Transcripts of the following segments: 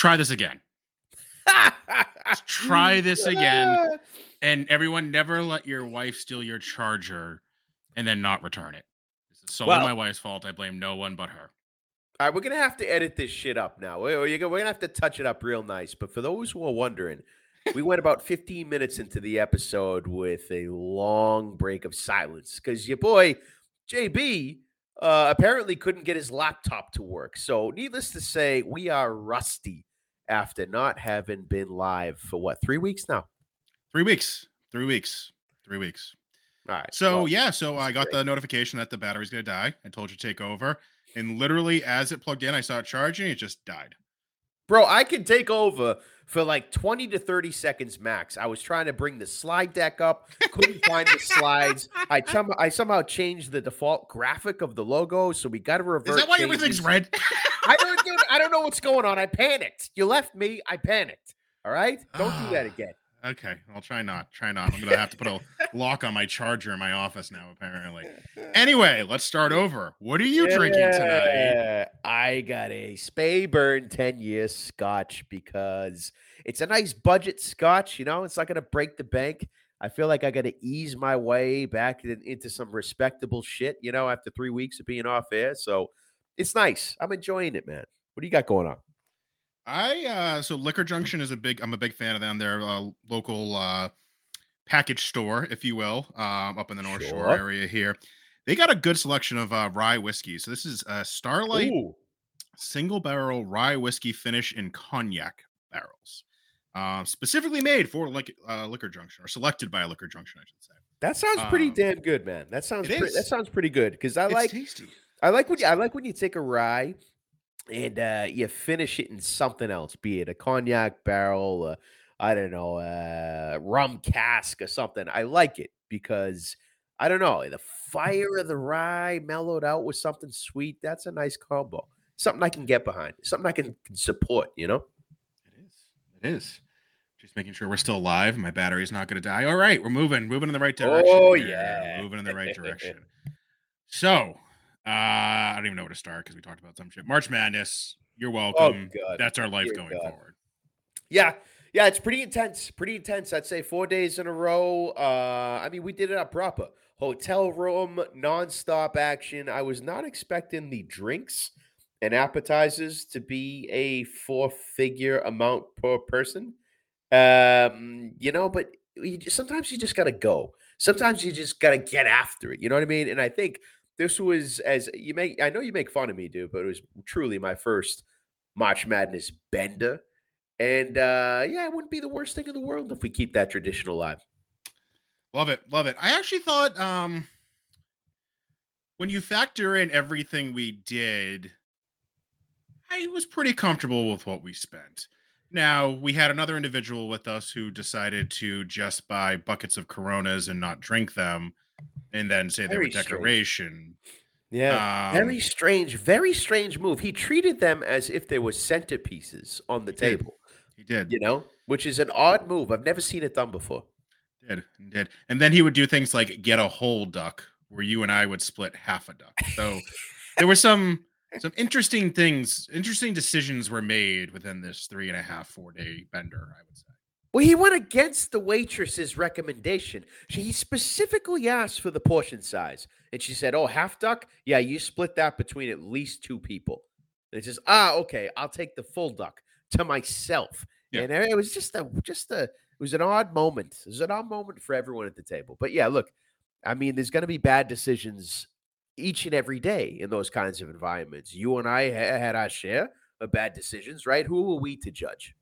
try this again. Try this again. And everyone, never let your wife steal your charger and then not return it. This is solely Well- my wife's fault. I blame no one but her. All right, we're gonna have to edit this shit up now. We're, we're gonna we're gonna have to touch it up real nice. But for those who are wondering, we went about 15 minutes into the episode with a long break of silence because your boy JB uh, apparently couldn't get his laptop to work. So, needless to say, we are rusty after not having been live for what three weeks now. Three weeks. Three weeks. Three weeks. All right. So well, yeah, so I got great. the notification that the battery's gonna die. I told you to take over, and literally as it plugged in, I saw it charging. It just died. Bro, I can take over for like 20 to 30 seconds max. I was trying to bring the slide deck up, couldn't find the slides. I, chum- I somehow changed the default graphic of the logo, so we got to reverse. Is that why changes. everything's red? I don't, dude, I don't know what's going on. I panicked. You left me. I panicked. All right? Don't do that ah. again. Okay, I'll try not. Try not. I'm gonna have to put a lock on my charger in my office now. Apparently. Anyway, let's start over. What are you drinking tonight? I got a Speyburn 10 year scotch because it's a nice budget scotch. You know, it's not going to break the bank. I feel like I got to ease my way back in- into some respectable shit, you know, after three weeks of being off air. So it's nice. I'm enjoying it, man. What do you got going on? I uh so Liquor Junction is a big I'm a big fan of them. They're a local uh package store, if you will, um up in the North Shore area here. They got a good selection of uh rye whiskey. So this is uh Starlight Ooh, single barrel rye whiskey finish in cognac barrels. Um specifically made for like uh, Liquor Junction or selected by a Liquor Junction, I should say. that sounds pretty Um, damn good, man. That sounds pre- that sounds pretty good because I It's like tasty. I like when you, I like when you take a rye and uh, you finish it in something else, be it a cognac barrel, uh, I don't know, uh, rum cask or something. I like it because I don't know the fire of the rye mellowed out with something sweet. That's a nice combo. Something I can get behind. Something I can can support. You know. It is. It is. Just making sure we're still alive. My battery's not going to die. All right, we're moving, moving in the right direction. Oh, here, yeah. moving in the right direction. So, uh, I don't even know where to start because we talked about some shit. March Madness. You're welcome. God. That's our life Dear going God. forward. Yeah, yeah, it's pretty intense. Pretty intense. I'd say four days in a row. Uh, I mean, we did it up proper. Hotel room, nonstop action. I was not expecting the drinks and appetizers to be a four-figure amount per person. Um, you know, but you just, sometimes you just gotta go. Sometimes you just gotta get after it. You know what I mean? And I think this was as you make. I know you make fun of me, dude, but it was truly my first March Madness bender. And uh, yeah, it wouldn't be the worst thing in the world if we keep that tradition alive. Love it. Love it. I actually thought um when you factor in everything we did, I was pretty comfortable with what we spent. Now, we had another individual with us who decided to just buy buckets of Coronas and not drink them and then say they were Very strange. decoration. Yeah. Um, very strange, very strange move. He treated them as if they were centerpieces on the did. table, He did. you know, which is an odd move. I've never seen it done before. Did. Did. And then he would do things like get a whole duck where you and I would split half a duck. So there were some some interesting things, interesting decisions were made within this three and a half, four day bender, I would say. Well, he went against the waitress's recommendation. She he specifically asked for the portion size, and she said, "Oh, half duck? Yeah, you split that between at least two people." And it says, "Ah, okay, I'll take the full duck to myself." Yeah. And it was just a just a it was an odd moment. It was an odd moment for everyone at the table. But yeah, look, I mean, there's going to be bad decisions each and every day in those kinds of environments. You and I ha- had our share of bad decisions, right? Who are we to judge?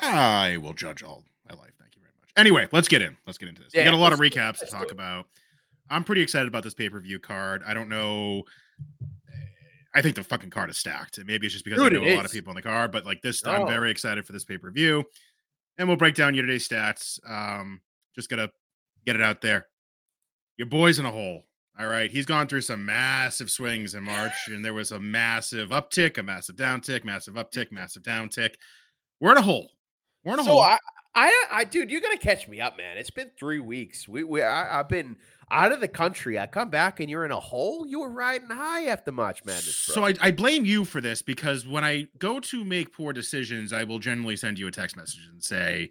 I will judge all my life. Thank you very much. Anyway, let's get in. Let's get into this. we got a lot of let's do it. recaps to talk about. I'm pretty excited about this pay per view card. I don't know. I think the fucking card is stacked. Maybe it's just because Dude, I know a lot of people in the card, but like this, I'm Oh. very excited for this pay per view. And we'll break down your today's stats. Um, just gonna get it out there. Your boy's in a hole. All right. He's gone through some massive swings in March, and there was a massive uptick, a massive downtick, massive uptick, massive downtick. We're in a hole. We're in a So hole. I, I, I, dude, you're gonna catch me up, man. It's been three weeks. We, we, I, I've been, out of the country. I come back and you're in a hole. You were riding high after March Madness. Bro. So I, I blame you for this because when I go to make poor decisions, I will generally send you a text message and say,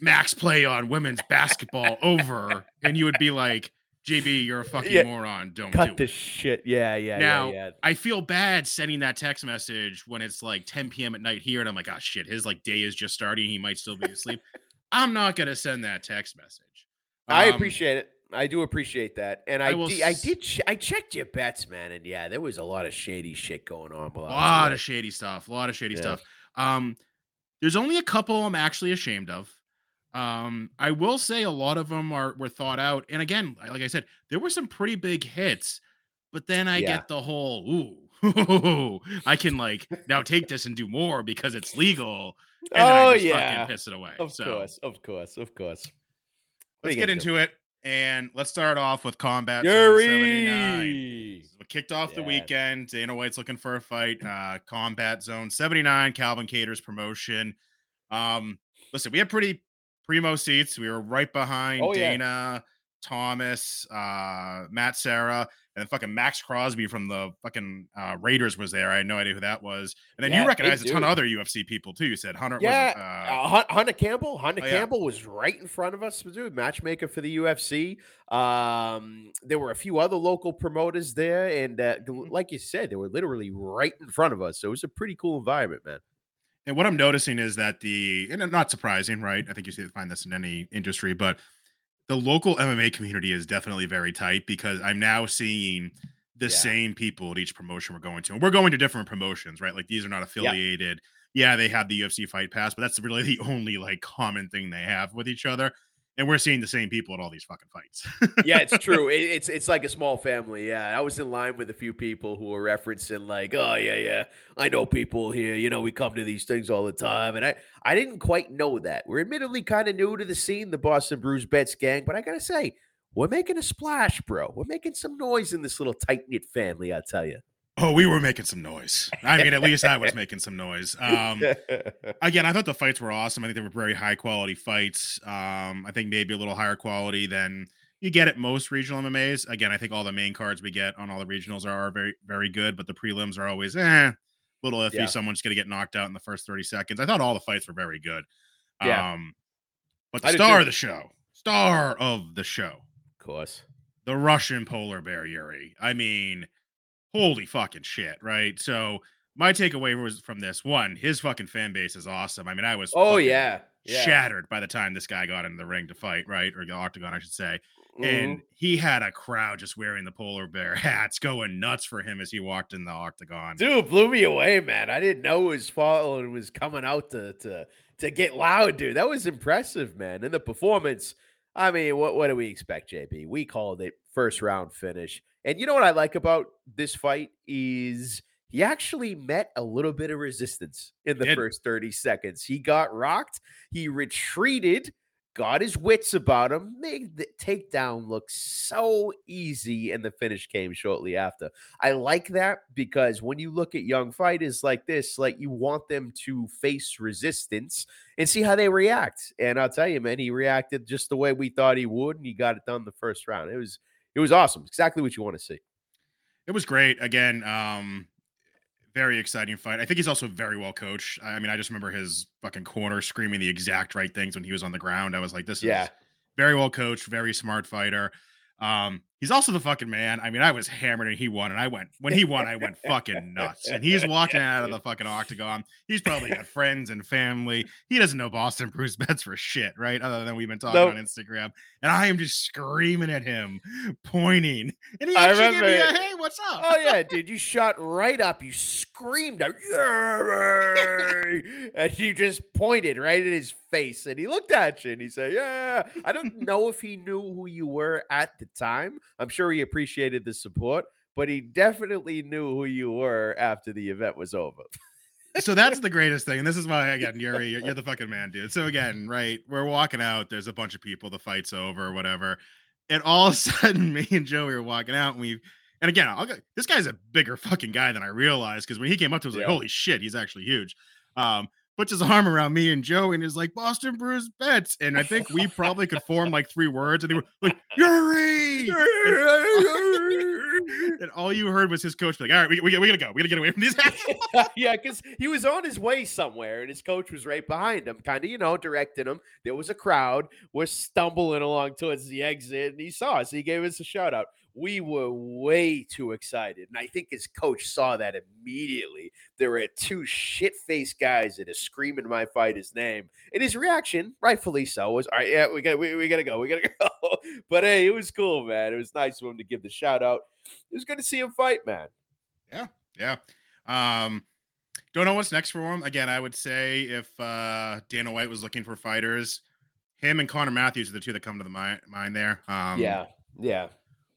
Max play on women's basketball over. And you would be like, JB, you're a fucking yeah. moron. Don't cut do the shit. Yeah, yeah. Now yeah, yeah. I feel bad sending that text message when it's like 10 p.m. at night here, and I'm like, oh shit, his like day is just starting. He might still be asleep. I'm not gonna send that text message. Um, I appreciate it. I do appreciate that, and I, I, d- I did. I checked your bets, man, and yeah, there was a lot of shady shit going on. A lot of shady stuff. A lot of shady yeah. stuff. Um, there's only a couple I'm actually ashamed of. Um, I will say a lot of them are were thought out, and again, like I said, there were some pretty big hits. But then I yeah. get the whole ooh, I can like now take this and do more because it's legal. And oh yeah, piss it away. Of so, course, of course, of course. Let's get into it. And let's start off with Combat Zone 79. So kicked off yeah. the weekend. Dana White's looking for a fight. Uh, Combat Zone 79, Calvin Kattar's promotion. Um, listen, we had pretty primo seats. We were right behind oh, Dana, yeah. Thomas, uh, Matt Sarah, and then fucking Maxx Crosby from the fucking uh, Raiders was there. I had no idea who that was. And then yeah, you recognized a ton of other UFC people too. You said Hunter. Yeah, uh, uh, Hunter Campbell. Hunter oh, Campbell yeah. was right in front of us, dude. Matchmaker for the UFC. Um, there were a few other local promoters there, and uh, mm-hmm. like you said, they were literally right in front of us. So it was a pretty cool environment, man. And what I'm noticing is that the, and not surprising, right? I think you see find this in any industry, but the local MMA community is definitely very tight because I'm now seeing the yeah. same people at each promotion we're going to. And we're going to different promotions, right? Like these are not affiliated. Yeah, yeah they have the UFC Fight Pass, but that's really the only like common thing they have with each other and we're seeing the same people at all these fucking fights. yeah, it's true. It, it's it's like a small family. Yeah, I was in line with a few people who were referencing like, oh yeah, yeah, I know people here. You know, we come to these things all the time, and I I didn't quite know that. We're admittedly kind of new to the scene, the Boston Brews Bets gang, but I gotta say, we're making a splash, bro. We're making some noise in this little tight knit family. I tell you. Oh, we were making some noise. I mean, at least I was making some noise. Um, again, I thought the fights were awesome. I think they were very high quality fights. Um, I think maybe a little higher quality than you get at most regional MMAs. Again, I think all the main cards we get on all the regionals are, very, very good, but the prelims are always eh, little iffy. Yeah. Someone's going to get knocked out in the first 30 seconds. I thought all the fights were very good. Yeah. Um, but the star of the show, star of the show, of course, the Russian polar bear Yuri. I mean, holy fucking shit, right? So my takeaway was from this one, his fucking fan base is awesome. I mean, I was oh yeah, yeah, shattered by the time this guy got into the ring to fight, right? Or the octagon, I should say. Mm-hmm. And he had a crowd just wearing the polar bear hats going nuts for him as he walked in the octagon. Dude, blew me away, man. I didn't know his following was coming out to to to get loud, dude. That was impressive, man. And the performance, I mean, what what do we expect, JB? We called it first round finish. And you know what I like about this fight is he actually met a little bit of resistance in the first 30 seconds. He got rocked, he retreated, got his wits about him, made the takedown look so easy, and the finish came shortly after. I like that because when you look at young fighters like this, like you want them to face resistance and see how they react. And I'll tell you, man, he reacted just the way we thought he would, and he got it done the first round. It was it was awesome. Exactly what you want to see. It was great. Again, um, very exciting fight. I think he's also very well coached. I mean, I just remember his fucking corner screaming the exact right things when he was on the ground. I was like, this yeah. is very well coached, very smart fighter. Um, he's also the fucking man. I mean, I was hammered and he won, and I went when he won, I went fucking nuts. And he's walking out of the fucking octagon. He's probably got friends and family. He doesn't know Boston Brews bets for shit, right? Other than we've been talking nope. on Instagram, and I am just screaming at him, pointing, and he actually gave me a hey, what's up? Oh yeah, dude, you shot right up. You screamed out, and you just pointed right at his face, and he looked at you and he said, "Yeah." I don't know if he knew who you were at the time. I'm sure he appreciated the support, but he definitely knew who you were after the event was over. so that's the greatest thing. And this is why, again, Yuri, you're, you're, the fucking man, dude. So again, right, we're walking out. There's a bunch of people. The fight's over, whatever. And all of a sudden, me and Joey are walking out, and we, and again, I'll, this guy's a bigger fucking guy than I realized because when he came up to us, yeah. like, holy shit, he's actually huge. Um, puts his arm around me and Joe and is like Boston Brews Bets. And I think we probably could form like three words, and they were like, Yuri! and all you heard was his coach like, all right, we, we, we gotta go. We gotta get away from these guys. yeah, because he was on his way somewhere and his coach was right behind him, kind of, you know, directing him. There was a crowd. We're stumbling along towards the exit and he saw us. He gave us a shout out. We were way too excited. And I think his coach saw that immediately. There were two shit faced guys that are screaming my fighter's name. And his reaction, rightfully so, was all right, yeah, we got we, we gotta go. We gotta go. but hey, it was cool, man. It was nice for him to give the shout out it was good to see him fight, man. Yeah, yeah. Um, don't know what's next for him. Again, I would say if uh, Dana White was looking for fighters, him and Connor Matthews are the two that come to the mind, mind there. Um, yeah, yeah.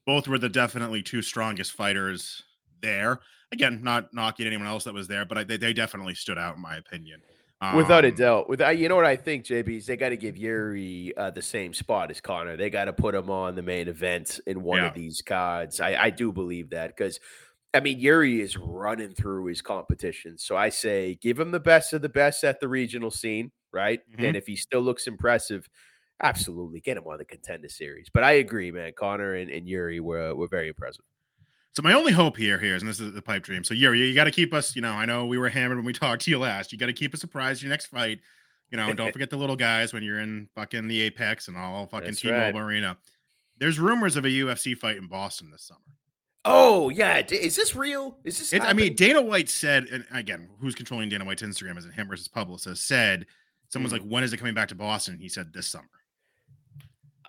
Both were the definitely two strongest fighters there. Again, not knocking anyone else that was there, but I, they, they definitely stood out in my opinion. Um, Without a um, doubt. With you know what I think, JB, is they got to give Yuri uh, the same spot as Connor. They got to put him on the main event in one yeah. of these cards. I, I do believe that because, I mean, Yuri is running through his competition. So I say give him the best of the best at the regional scene, right? Mm-hmm. And if he still looks impressive, absolutely get him on the contender series. But I agree, man. Connor and, and Yuri were were very impressive. So my only hope here, here is, and this is the pipe dream. So Yuri, you got to keep us. You know, I know we were hammered when we talked to you last. You got to keep us surprised your next fight. You know, and don't forget the little guys when you're in fucking the Apex and all fucking T-Mobile right. Arena. There's rumors of a UFC fight in Boston this summer. Oh yeah, is this real? Is this? I mean, Dana White said, and again, who's controlling Dana White's Instagram? Is it him versus publicist? Said someone's mm-hmm. like, "When is it coming back to Boston?" He said, "This summer."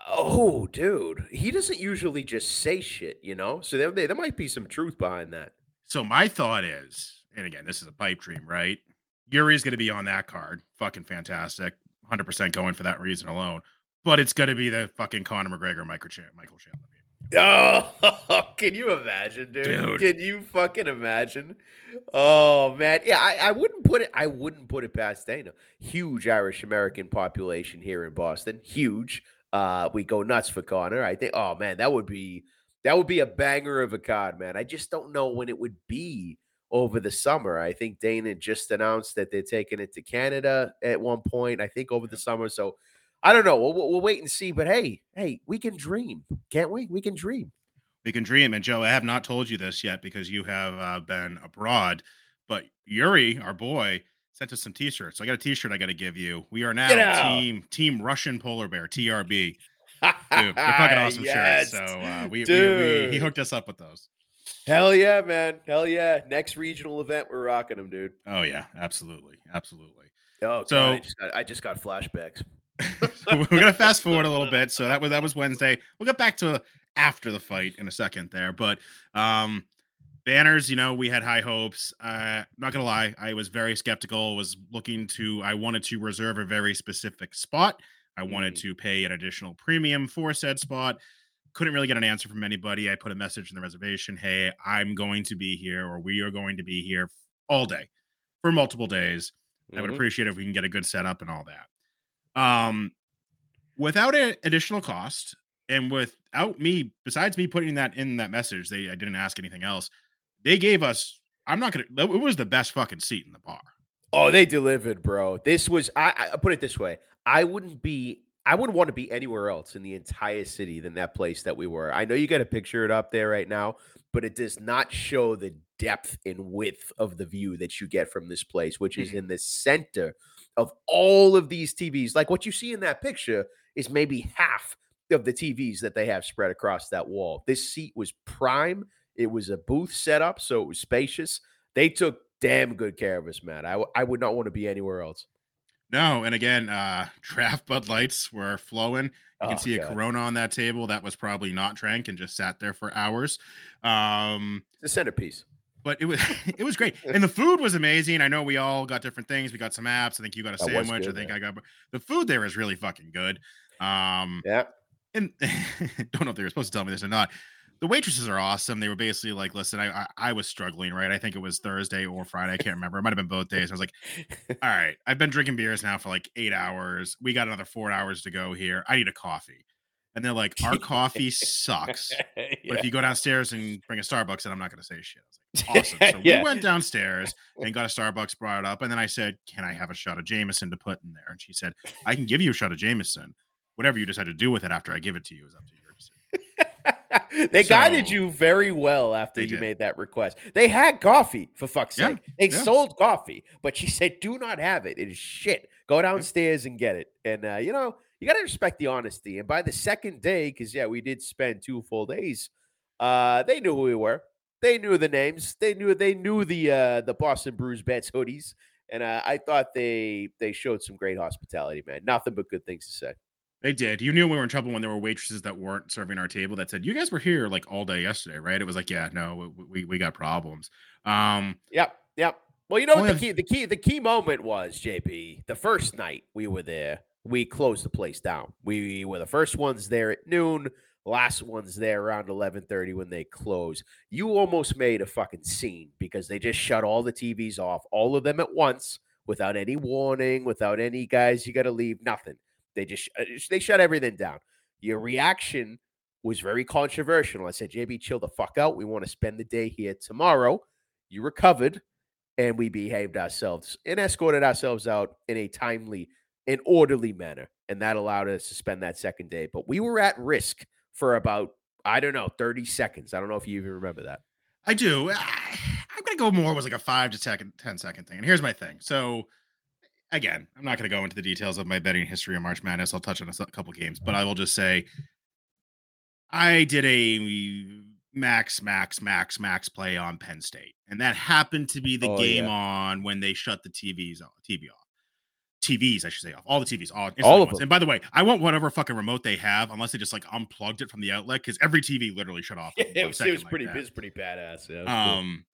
Oh, dude, he doesn't usually just say shit, you know. So there, there might be some truth behind that. So my thought is, and again, this is a pipe dream, right? Yuri's going to be on that card. Fucking fantastic. 100% going for that reason alone. But it's going to be the fucking Conor McGregor, Michael Chandler. Oh, can you imagine, dude? dude? Can you fucking imagine? Oh man, yeah, I, I wouldn't put it. I wouldn't put it past Dana. Huge Irish American population here in Boston. Huge uh, we go nuts for Conor. I think, oh man, that would be that would be a banger of a card, man. I just don't know when it would be over the summer. I think Dana just announced that they're taking it to Canada at one point. I think over the summer. So I don't know. We'll, we'll wait and see. But hey, hey, we can dream, can't we? We can dream. We can dream. And Joe, I have not told you this yet because you have uh, been abroad. But Yuri, our boy, sent us some t-shirts. So I got a t-shirt I got to give you. We are now team team Russian polar bear TRB. Dude, they're fucking awesome yes. shirts. So uh, we, we, we, he hooked us up with those. Hell yeah, man! Hell yeah! Next regional event, we're rocking them, dude. Oh yeah, absolutely, absolutely. Oh, so God, I, just got, I just got flashbacks. we're gonna fast forward a little bit. So that was that was Wednesday. We'll get back to after the fight in a second there, but um, banners you know we had high hopes uh not gonna lie i was very skeptical was looking to i wanted to reserve a very specific spot i wanted mm. to pay an additional premium for said spot couldn't really get an answer from anybody i put a message in the reservation hey i'm going to be here or we are going to be here all day for multiple days mm-hmm. i would mm-hmm. appreciate if we can get a good setup and all that um without an additional cost and without me besides me putting that in that message they i didn't ask anything else they gave us. I'm not gonna. It was the best fucking seat in the bar. Oh, they delivered, bro. This was. I, I put it this way. I wouldn't be. I wouldn't want to be anywhere else in the entire city than that place that we were. I know you got a picture it up there right now, but it does not show the depth and width of the view that you get from this place, which is mm-hmm. in the center of all of these TVs. Like what you see in that picture is maybe half of the TVs that they have spread across that wall. This seat was prime it was a booth setup, so it was spacious. They took damn good care of us, man. I, w- I would not want to be anywhere else. No, and again, uh draft Bud Lights were flowing. You can oh, see a Corona on that table that was probably not drank and just sat there for hours. Um the centerpiece. But it was it was great, and the food was amazing. I know we all got different things. We got some apps. I think you got a that sandwich. Good, I think man. I got the food there is really fucking good. Um, yeah, and don't know if they were supposed to tell me this or not the waitresses are awesome. They were basically like, listen, I, I, I was struggling, right? I think it was Thursday or Friday. I can't remember. It might have been both days. I was like, all right, I've been drinking beers now for like eight hours. We got another four hours to go here. I need a coffee. and they're like, "Our coffee sucks." yeah. But if you go downstairs and bring a Starbucks, then I'm not going to say shit. I was like, awesome. So Yeah. we went downstairs and got a Starbucks, brought it up, and then I said, "Can I have a shot of Jameson to put in there?" And she said, "I can give you a shot of Jameson. Whatever you decide to do with it after I give it to you is up to your decision." they guided you very well after you did. made that request. They had coffee, for fuck's Yeah, sake. They yeah. sold coffee, but she said, do not have it. It is shit. Go downstairs and get it. And, uh, you know, you got to respect the honesty. And by the second day, because, yeah, we did spend two full days, uh, they knew who we were. They knew the names. They knew they knew the uh, the Boston Brews Bets hoodies, and uh, I thought they they showed some great hospitality, man. Nothing but good things to say. They did. You knew we were in trouble when there were waitresses that weren't serving our table that said, "You guys were here like all day yesterday, right?" It was like, "Yeah, no, we we, we got problems." Um, Yep, yep. Well, you know what the key the key the key moment was, JB. The first night we were there, we closed the place down. We were the first ones there at noon, last ones there around 11:30 when they close. You almost made a fucking scene because they just shut all the TVs off, all of them at once without any warning, without any guys you got to leave, nothing. They just uh, they shut everything down. Your reaction was very controversial. I said, JB, chill the fuck out. We want to spend the day here tomorrow. You recovered and we behaved ourselves and escorted ourselves out in a timely and orderly manner. And that allowed us to spend that second day. But we were at risk for about, I don't know, 30 seconds. I don't know if you even remember that. I do. I- I'm gonna go more was like a five to second, 10 second thing. And here's my thing. So again, I'm not gonna go into the details of my betting history of March Madness. I'll touch on a couple games, but I will just say I did a max, max, max, max play on Penn State, and that happened to be the Oh, game yeah. on when they shut the TVs off. TV off. TVs, I should say, off all the TVs, all, All of once. them. And by the way, I want whatever fucking remote they have, unless they just like unplugged it from the outlet, because every TV literally shut off. it was, it was like pretty, that. it was pretty badass. Yeah. Um,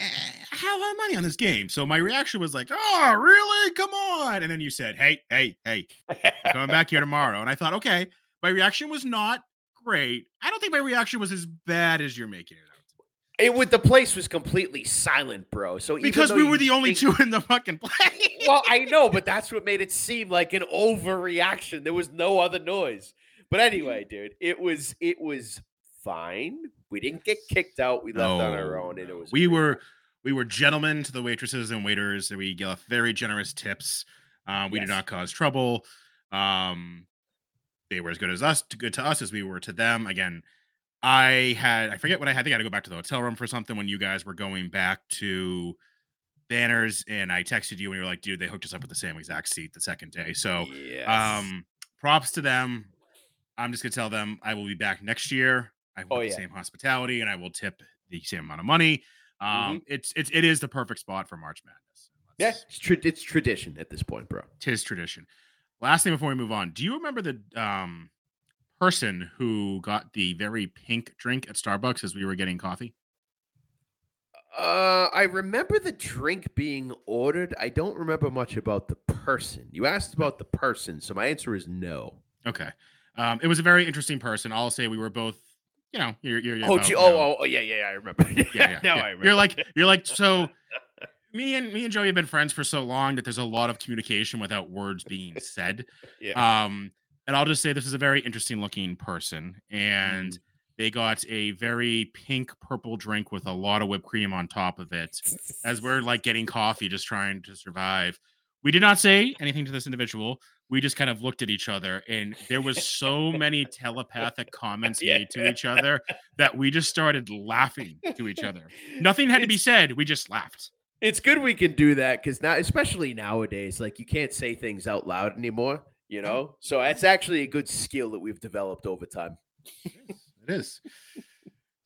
I have a lot of money on this game, so my reaction was like, "Oh, really? Come on!" And then you said, "Hey, hey, hey, coming back here tomorrow." And I thought, okay, my reaction was not great. I don't think my reaction was as bad as you're making it out. It would the place was completely silent, bro. So Because we were the only think- two in the fucking play. well, I know, but that's what made it seem like an overreaction. There was no other noise. But anyway, dude, it was it was fine. We didn't get kicked out. We left on our own, and it was we were we were gentlemen to the waitresses and waiters. and We gave very generous tips. Uh, we did not cause trouble. Um, they were as good as us, good to us as we were to them. Again, I had I forget what I had. I think I had to go back to the hotel room for something when you guys were going back to banners, and I texted you and you were like, "Dude, they hooked us up with the same exact seat the second day." So, Yes. um, props to them. I'm just gonna tell them I will be back next year. I want Oh, the yeah. same hospitality, and I will tip the same amount of money. Um, it's it's it is the perfect spot for March Madness. yeah, Let's- it's, tra- it's tradition at this point, bro. tis tradition. Last thing before we move on, do you remember the um person who got the very pink drink at Starbucks as we were getting coffee? Uh, I remember the drink being ordered. I don't remember much about the person. You asked about the person, so my answer is no. Okay, um, it was a very interesting person. I'll say we were both, you know, you're, you're, Oh, about, gee, you oh, know, oh, oh, yeah, yeah, yeah, I remember. yeah, yeah, now yeah. I remember. You're like, you're like, so me and me and Joey have been friends for so long that there's a lot of communication without words being said. yeah. Um, and I'll just say this is a very interesting looking person, and Mm. they got a very pink purple drink with a lot of whipped cream on top of it. As we're like getting coffee, just trying to survive. We did not say anything to this individual. We just kind of looked at each other, and there was so many telepathic comments Yeah. made to each other that we just started laughing to each other. Nothing had to be said. We just laughed. It's good we can do that because now, especially nowadays, like you can't say things out loud anymore. You know, so that's actually a good skill that we've developed over time. It is.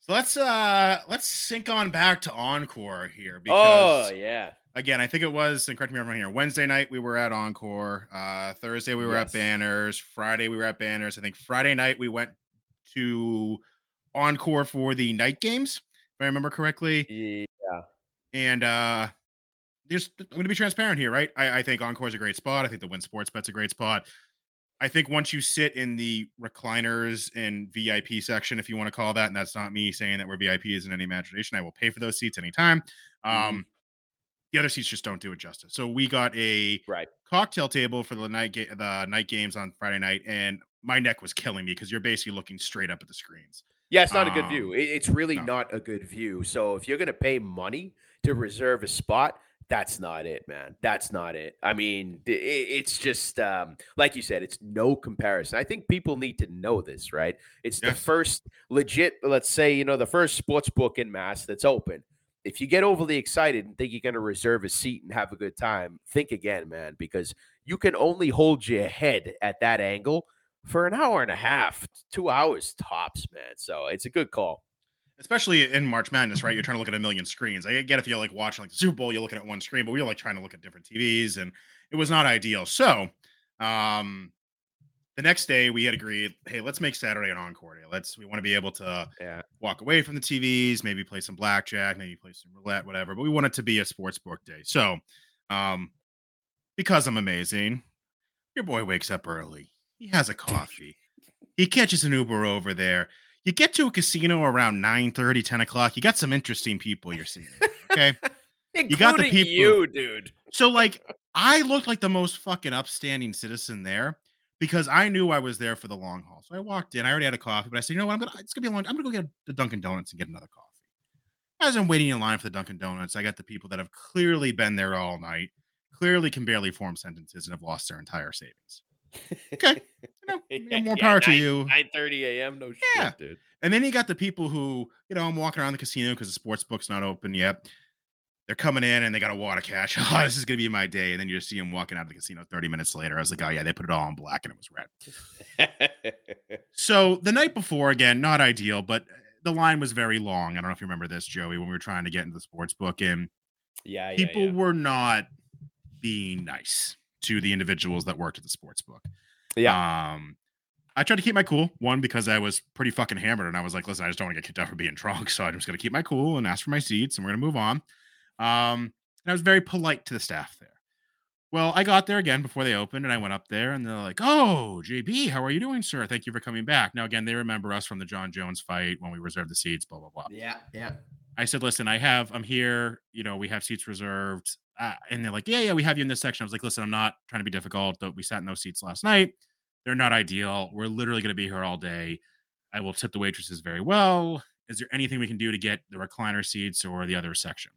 So let's uh let's sink on back to Encore here because Oh yeah, again, I think it was, and correct me if I'm wrong here. Wednesday night we were at Encore. Uh Thursday we were Yes. at Banners. Friday we were at Banners. I think Friday night we went to Encore for the night games, if I remember correctly. yeah, And uh just I'm gonna be transparent here, right? I, I think Encore is a great spot. I think the Wynn Sports Bet's a great spot. I think once you sit in the recliners and VIP section, if you want to call that, and that's not me saying that we're VIPs in any imagination, I will pay for those seats anytime. Um, Mhm. The other seats just don't do it justice. So we got a right. cocktail table for the night ga- the night games on Friday night, and my neck was killing me because you're basically looking straight up at the screens. Yeah, it's not um, a good view. Um, it's really no. not a good view. So if you're going to pay money to reserve a spot, that's not it, man. That's not it. I mean, it's just um, like you said, it's no comparison. I think people need to know this, right? It's yes. the first legit, let's say, you know, the first sports book in Mass that's open. If you get overly excited and think you're going to reserve a seat and have a good time, think again, man, because you can only hold your head at that angle for an hour and a half, two hours tops, man. So it's a good call especially in March Madness, right? You're trying to look at a million screens. I get if you're like watching like Super Bowl, you're looking at one screen, but we were like trying to look at different TVs, and it was not ideal. So, um, the next day we had agreed, hey, let's make Saturday an encore day. Let's we want to be able to yeah. walk away from the TVs, maybe play some blackjack, maybe play some roulette, whatever. But we want it to be a sports book day. So, um, because I'm amazing, your boy wakes up early. He has a coffee. He catches an Uber over there you get to a casino around 9 30, 10 o'clock. You got some interesting people you're seeing. Okay. you got the people. You, dude. So, like, I looked like the most fucking upstanding citizen there because I knew I was there for the long haul. So I walked in. I already had a coffee, but I said, you know what? I'm gonna. It's gonna be a long. I'm gonna go get the Dunkin' Donuts and get another coffee. As I'm waiting in line for the Dunkin' Donuts, I got the people that have clearly been there all night, clearly can barely form sentences, and have lost their entire savings. Okay, you know, more power yeah, 9, to you. Nine thirty a.m. No yeah. shit, dude. And then you got the people who, you know, I'm walking around the casino because the sports book's not open yet. They're coming in and they got a wad of cash. Oh, this is gonna be my day. And then you just see them walking out of the casino 30 minutes later. I was like, oh yeah, they put it all in black and it was red. so the night before, again, not ideal, but the line was very long. I don't know if you remember this, Joey, when we were trying to get into the sports book, and yeah, people yeah, yeah. were not being nice to the individuals that worked at the sports book. Yeah. Um, I tried to keep my cool. One because I was pretty fucking hammered, and I was like, "Listen, I just don't want to get kicked out for being drunk, so I'm just going to keep my cool and ask for my seats, and we're going to move on." Um, and I was very polite to the staff there. Well, I got there again before they opened, and I went up there, and they're like, "Oh, JB, how are you doing, sir? Thank you for coming back." Now, again, they remember us from the Jon Jones fight when we reserved the seats. Blah blah blah. Yeah, yeah. I said, "Listen, I have, I'm here. You know, we have seats reserved." Uh, and they're like, "Yeah, yeah, we have you in this section." I was like, "Listen, I'm not trying to be difficult. But we sat in those seats last night." They're not ideal. We're literally going to be here all day. I will tip the waitresses very well. Is there anything we can do to get the recliner seats or the other section?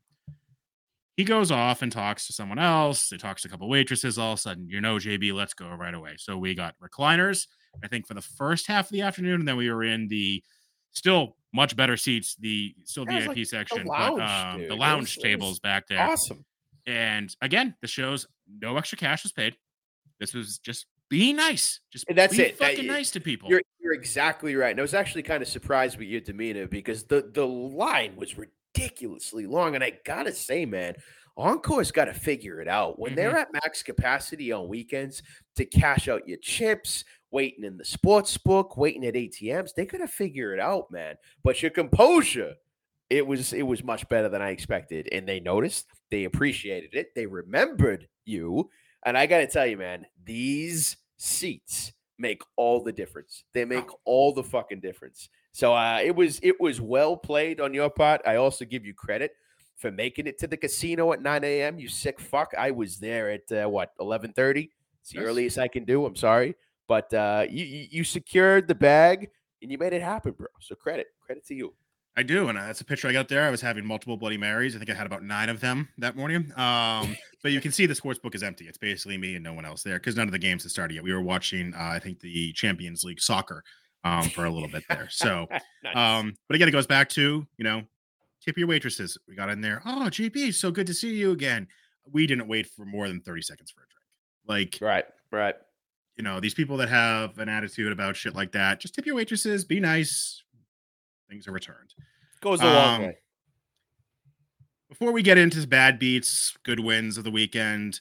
He goes off and talks to someone else. He talks to a couple waitresses. All of a sudden, you know, JB, let's go right away. So we got recliners, I think, for the first half of the afternoon. And then we were in the still much better seats, the still VIP like section, lounge, but um, the lounge was, tables back there. Awesome. And again, the shows no extra cash was paid. This was just be nice. Just and that's be it. Fucking that, nice to people. You're you're exactly right. And I was actually kind of surprised with your demeanor because the the line was ridiculously long. And I gotta say, man, Encore's got to figure it out when mm-hmm. they're at max capacity on weekends to cash out your chips. Waiting in the sports book, waiting at ATMs, they gotta figure it out, man. But your composure, it was it was much better than I expected, and they noticed, they appreciated it, they remembered you, and I got to tell you, man, these seats make all the difference. They make all the fucking difference. So uh, it was it was well played on your part. I also give you credit for making it to the casino at 9 a.m. You sick fuck. I was there at uh, what 11:30. It's the earliest I can do. I'm sorry, but uh, you you secured the bag and you made it happen, bro. So credit credit to you. I do, and that's a picture I got there. I was having multiple Bloody Marys. I think I had about nine of them that morning. Um, but you can see the sports book is empty. It's basically me and no one else there because none of the games had started yet. We were watching, uh, I think, the Champions League soccer um, for a little bit there. So, nice. um, but again, it goes back to you know, tip your waitresses. We got in there. Oh, JB, so good to see you again. We didn't wait for more than thirty seconds for a drink. Like, right, right. You know, these people that have an attitude about shit like that, just tip your waitresses. Be nice things are returned. Goes a long um, way. Before we get into bad beats, good wins of the weekend,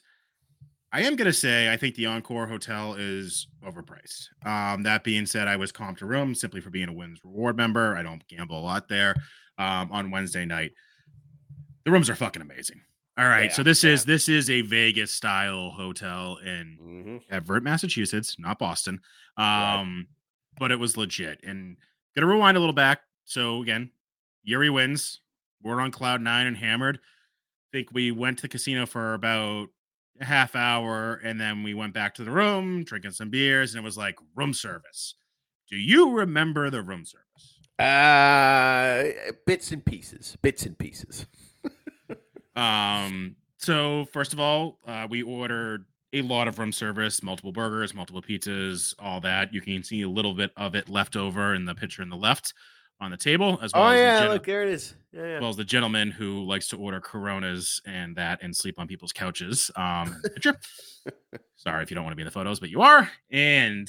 I am gonna say I think the Encore Hotel is overpriced. Um, that being said, I was comped a room simply for being a Wynn Rewards member. I don't gamble a lot there. Um, on Wednesday night, the rooms are fucking amazing. All right, yeah, so this yeah. is this is a Vegas style hotel in mm-hmm. Everett, Massachusetts, not Boston. Um, right. but it was legit. And gonna rewind a little back so again, Yuri wins. We're on cloud nine and hammered. I think we went to the casino for about a half hour, and then we went back to the room, drinking some beers, and it was like room service. Do you remember the room service? Uh, bits and pieces, bits and pieces. um. So first of all, uh, we ordered a lot of room service, multiple burgers, multiple pizzas, all that. You can see a little bit of it left over in the picture in the left on the table, as well oh as yeah, the look there it is. Yeah, yeah. as well as the gentleman who likes to order Coronas and that and sleep on people's couches. Um, picture. Sorry if you don't want to be in the photos, but you are. And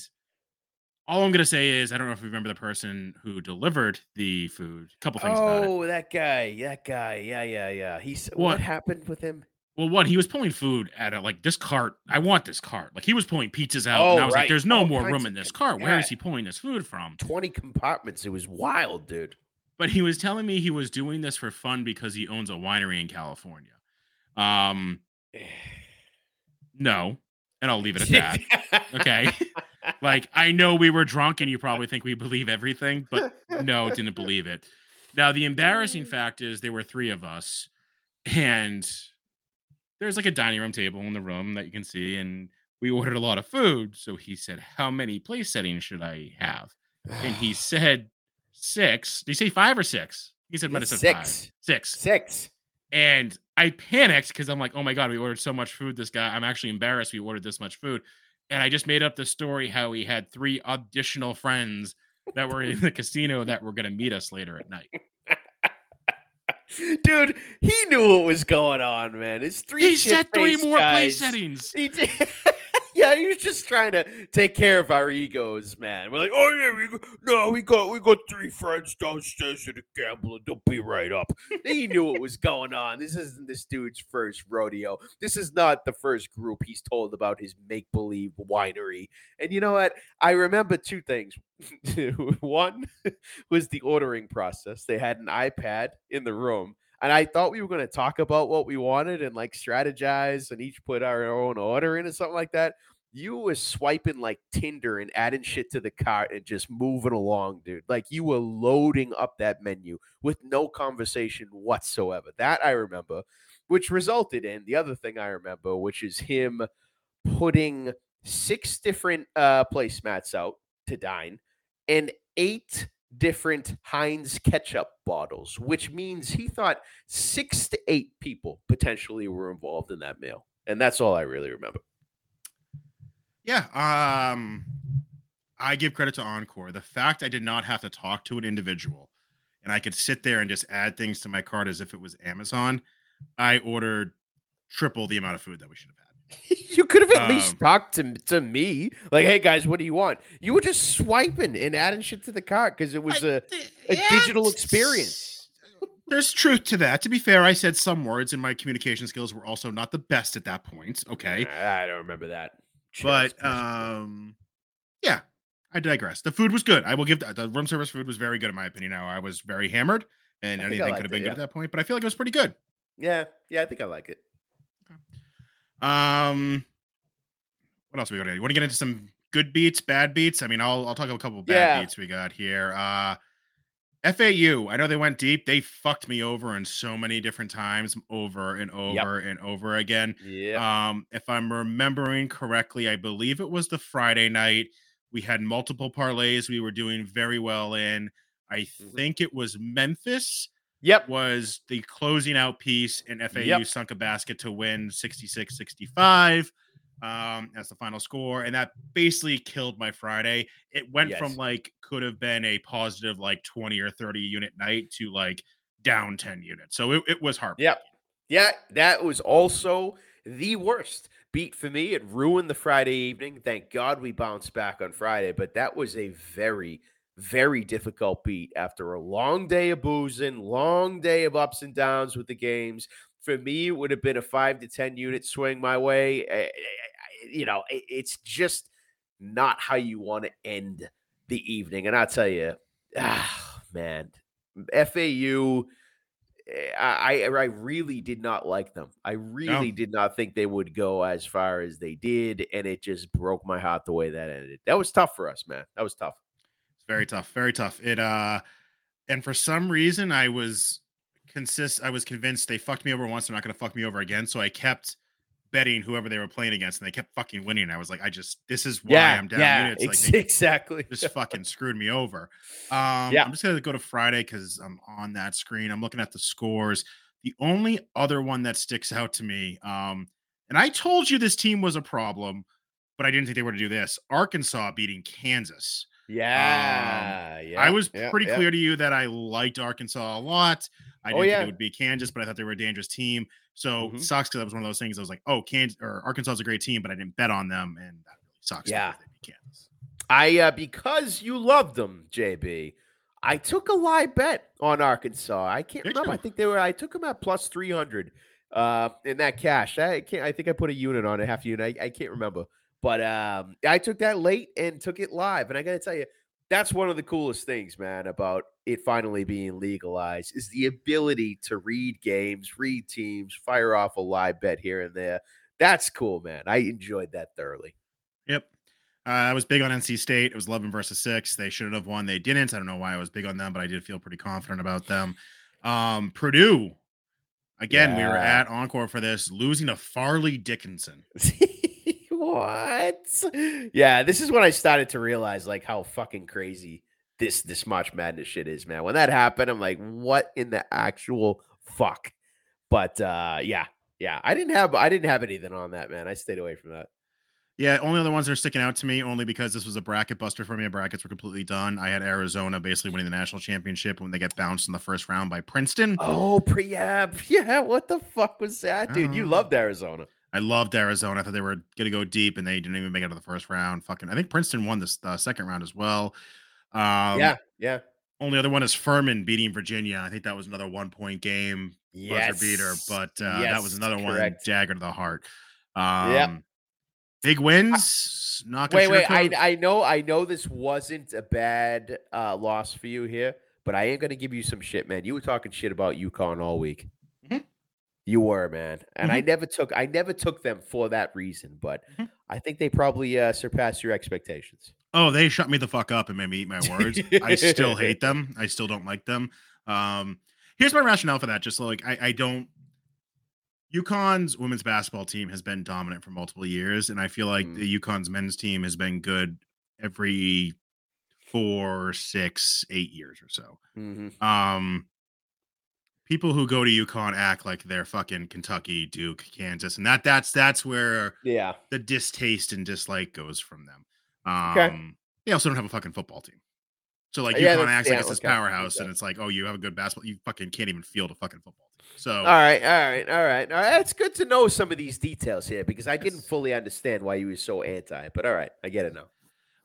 all I'm gonna say is I don't know if you remember the person who delivered the food. A couple things about it. oh, that guy, that guy. Yeah, yeah, yeah. He's what, What? happened with him? Well, one, he was pulling food at a like this cart. I want this cart. Like he was pulling pizzas out, Oh, and I was like, right. "There's no All more room in this cart. Where is he pulling this food from?" Twenty compartments. It was wild, dude. But he was telling me he was doing this for fun because he owns a winery in California. Um, no, and I'll leave it at that. Okay. like I know we were drunk and you probably think we believe everything, but no, didn't believe it. Now the embarrassing fact is there were three of us, and there's like a dining room table in the room that you can see, and we ordered a lot of food. So he said, "How many place settings should I have?" And he said six. Did he say five or six? He said have said five. Six. Six. Six. And I panicked because I'm like, oh my God, we ordered so much food. This guy, I'm actually embarrassed we ordered this much food. And I just made up the story how he had three additional friends that were in the casino that were going to meet us later at night. Dude, he knew what was going on, man. It's three. He set three more guys. place settings. He did. yeah, he was just trying to take care of our egos, man. We're like, oh yeah, we go, no, we got we got three friends downstairs at the gambler. They'll be right up. he knew what was going on. This isn't this dude's first rodeo. This is not the first group he's told about his make believe winery. And you know what? I remember two things. One was the ordering process. They had an iPad in the room. And I thought we were going to talk about what we wanted and like strategize and each put our own order in or something like that. You were swiping like Tinder and adding shit to the cart and just moving along, dude. Like you were loading up that menu with no conversation whatsoever. That I remember, which resulted in the other thing I remember, which is him putting six different uh, placemats out to dine and eight different Heinz ketchup bottles, which means he thought six to eight people potentially were involved in that meal. And that's all I really remember. Yeah. Um, I give credit to Encore. The fact I did not have to talk to an individual and I could sit there and just add things to my cart as if it was Amazon. I ordered triple the amount of food that we should have had. you could have at least Um, talked to, to me, like, hey guys, what do you want? You were just swiping and adding shit to the cart because it was a a digital experience. There's truth to that. To be fair, I said some words, and my communication skills were also not the best at that point. Okay, I don't remember that. But um, yeah, I digress. The food was good. I will give that. The room service food was very good in my opinion. Now I was very hammered, and I think I anything could have been it, good yeah. at that point. But I feel like it was pretty good. yeah, yeah, I think I like it. Um, what else we gonna? You want to get into some good beats, bad beats? I mean, I'll I'll talk about a couple bad Yeah. beats we got here. Uh, FAU. I know they went deep. They fucked me over in so many different times, over and over and over again. Yeah. Um, if I'm remembering correctly, I believe it was the Friday night. We had multiple parlays we were doing very well in. I Mhm. think it was Memphis yep. was the closing out piece, and FAU Yep. sunk a basket to win 66 65 um, as the final score. And that basically killed my Friday. It went from like could have been a positive like 20 or 30 unit night to like down 10 units. So it, it was hard. Yep. Yeah, that was also the worst beat for me. It ruined the Friday evening. Thank God we bounced back on Friday, but that was a very, very difficult beat after a long day of boozing, long day of ups and downs with the games. For me, it would have been a five to 10 unit swing my way. You know, it- it's just not how you want to end the evening. And I'll tell you, ah, man, FAU. eh, I, I I really did not like them. I really did not think they would go as far as they did, and it just broke my heart the way that ended. That was tough for us, man. That was tough. It's very tough, very tough. It uh and for some reason I was consist I was convinced they fucked me over once, they're not gonna fuck me over again. So I kept betting whoever they were playing against, and they kept fucking winning. I was like, I just this is why Yeah, I'm down yeah, units. Like ex- exactly. just fucking screwed me over. Um, Yeah. I'm just gonna go to Friday because I'm on that screen. I'm looking at the scores. The only other one that sticks out to me, um, and I told you this team was a problem, but I didn't think they were to do this. Arkansas beating Kansas. Yeah, yeah. Um, I was yeah, pretty yeah. clear to you that I liked Arkansas a lot. I Oh, didn't yeah. think it would be Kansas, but I thought they were a dangerous team. So Mhm. sucks because that was one of those things. I was like, oh, Kansas or Arkansas is a great team, but I didn't bet on them, and that really sucks. Yeah. Kansas. I uh, because you loved them, JB. I took a live bet on Arkansas. I can't Did remember. I think they were. I took them at plus three hundred uh, in that cash. I can't. I think I put a unit on it, half unit. I, I can't remember, but um, I took that late and took it live. And I got to tell you, that's one of the coolest things, man, about it finally being legalized is the ability to read games, read teams, fire off a live bet here and there. That's cool, man. I enjoyed that thoroughly. Yep. Uh, I was big on NC State. It was 11 versus 6. They should have won. They didn't. I don't know why I was big on them, but I did feel pretty confident about them. Um, Purdue, again, we were at Encore for this, losing to Fairleigh Dickinson. what? Yeah, this is when I started to realize like how fucking crazy this this March Madness shit is, man. When that happened, I'm like, what in the actual fuck? But uh yeah, yeah. I didn't have I didn't have anything on that, man. I stayed away from that. Yeah, only other ones that are sticking out to me, only because this was a bracket buster for me. Brackets were completely done. I had Arizona basically winning the national championship when they get bounced in the first round by Princeton. Oh, pre yeah, yeah. What the fuck was that, dude? You Oh. loved Arizona. I loved Arizona. I thought they were going to go deep, and they didn't even make it to the first round. Fucking, I think Princeton won this uh, second round as well. Um, yeah, yeah. Only other one is Furman beating Virginia. I think that was another one point game buzzer Yes. beater, but uh, that was Yes, another one correct. dagger to the heart. Um, Yep. Big wins. Not gonna Wait, wait. I I know I know this wasn't a bad uh, loss for you here, but I am going to give you some shit, man. You were talking shit about UConn all week. You were, man, and Mm-hmm. I never took I never took them for that reason, but Mhm. I think they probably uh, surpassed your expectations. Oh, they shut me the fuck up and made me eat my words. I still hate them. I still don't like them. Um, here's my rationale for that. Just like I, I don't. UConn's women's basketball team has been dominant for multiple years, and I feel like Mm. the UConn's men's team has been good every four, six, eight years or so. Mhm. Um, people who go to UConn act like they're fucking Kentucky, Duke, Kansas, and that that's that's where Yeah, the distaste and dislike goes from them. Um, Okay. They also don't have a fucking football team. So like Yeah, UConn that's- acts like it's this powerhouse, and it's like, oh, you have a good basketball. You fucking can't even field a fucking football team. So all right, all right, all right, all right. It's good to know some of these details here because I didn't fully understand why you were so anti. But all right, I get it now.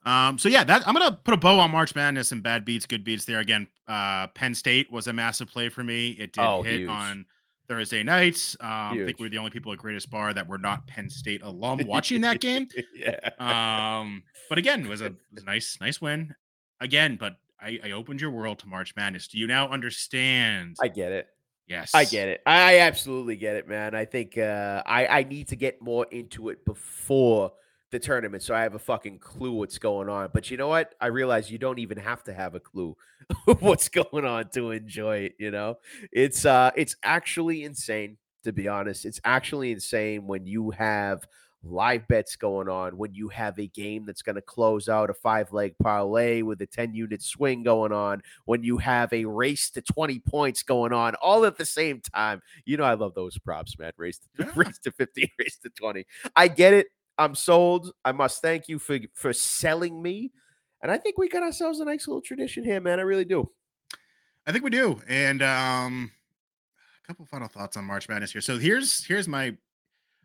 Um, so yeah, that I'm gonna put a bow on March Madness and bad beats, good beats there. Again, uh, Penn State was a massive play for me. It did Oh, hit huge. on Thursday nights. Um, I think we are the only people at Greatest Bar that were not Penn State alum watching that game. yeah. Um, but again, it was a, it was a nice, nice win. Again, but I, I opened your world to March Madness. Do you now understand? I get it. yes, I get it. I absolutely get it, man. I think uh, I I need to get more into it before the tournament, so I have a fucking clue what's going on. But you know what? I realize you don't even have to have a clue what's going on to enjoy it. You know, it's uh, it's actually insane to be honest. It's actually insane when you have live bets going on when you have a game that's going to close out a five leg parlay with a 10 unit swing going on when you have a race to 20 points going on all at the same time. You know, I love those props, man. Race to, Yeah. race to 50, race to 20. I get it. I'm sold. I must thank you for for selling me. And I think we got ourselves a nice little tradition here, man. I really do. I think we do. And um, a couple final thoughts on March Madness here. So here's here's my.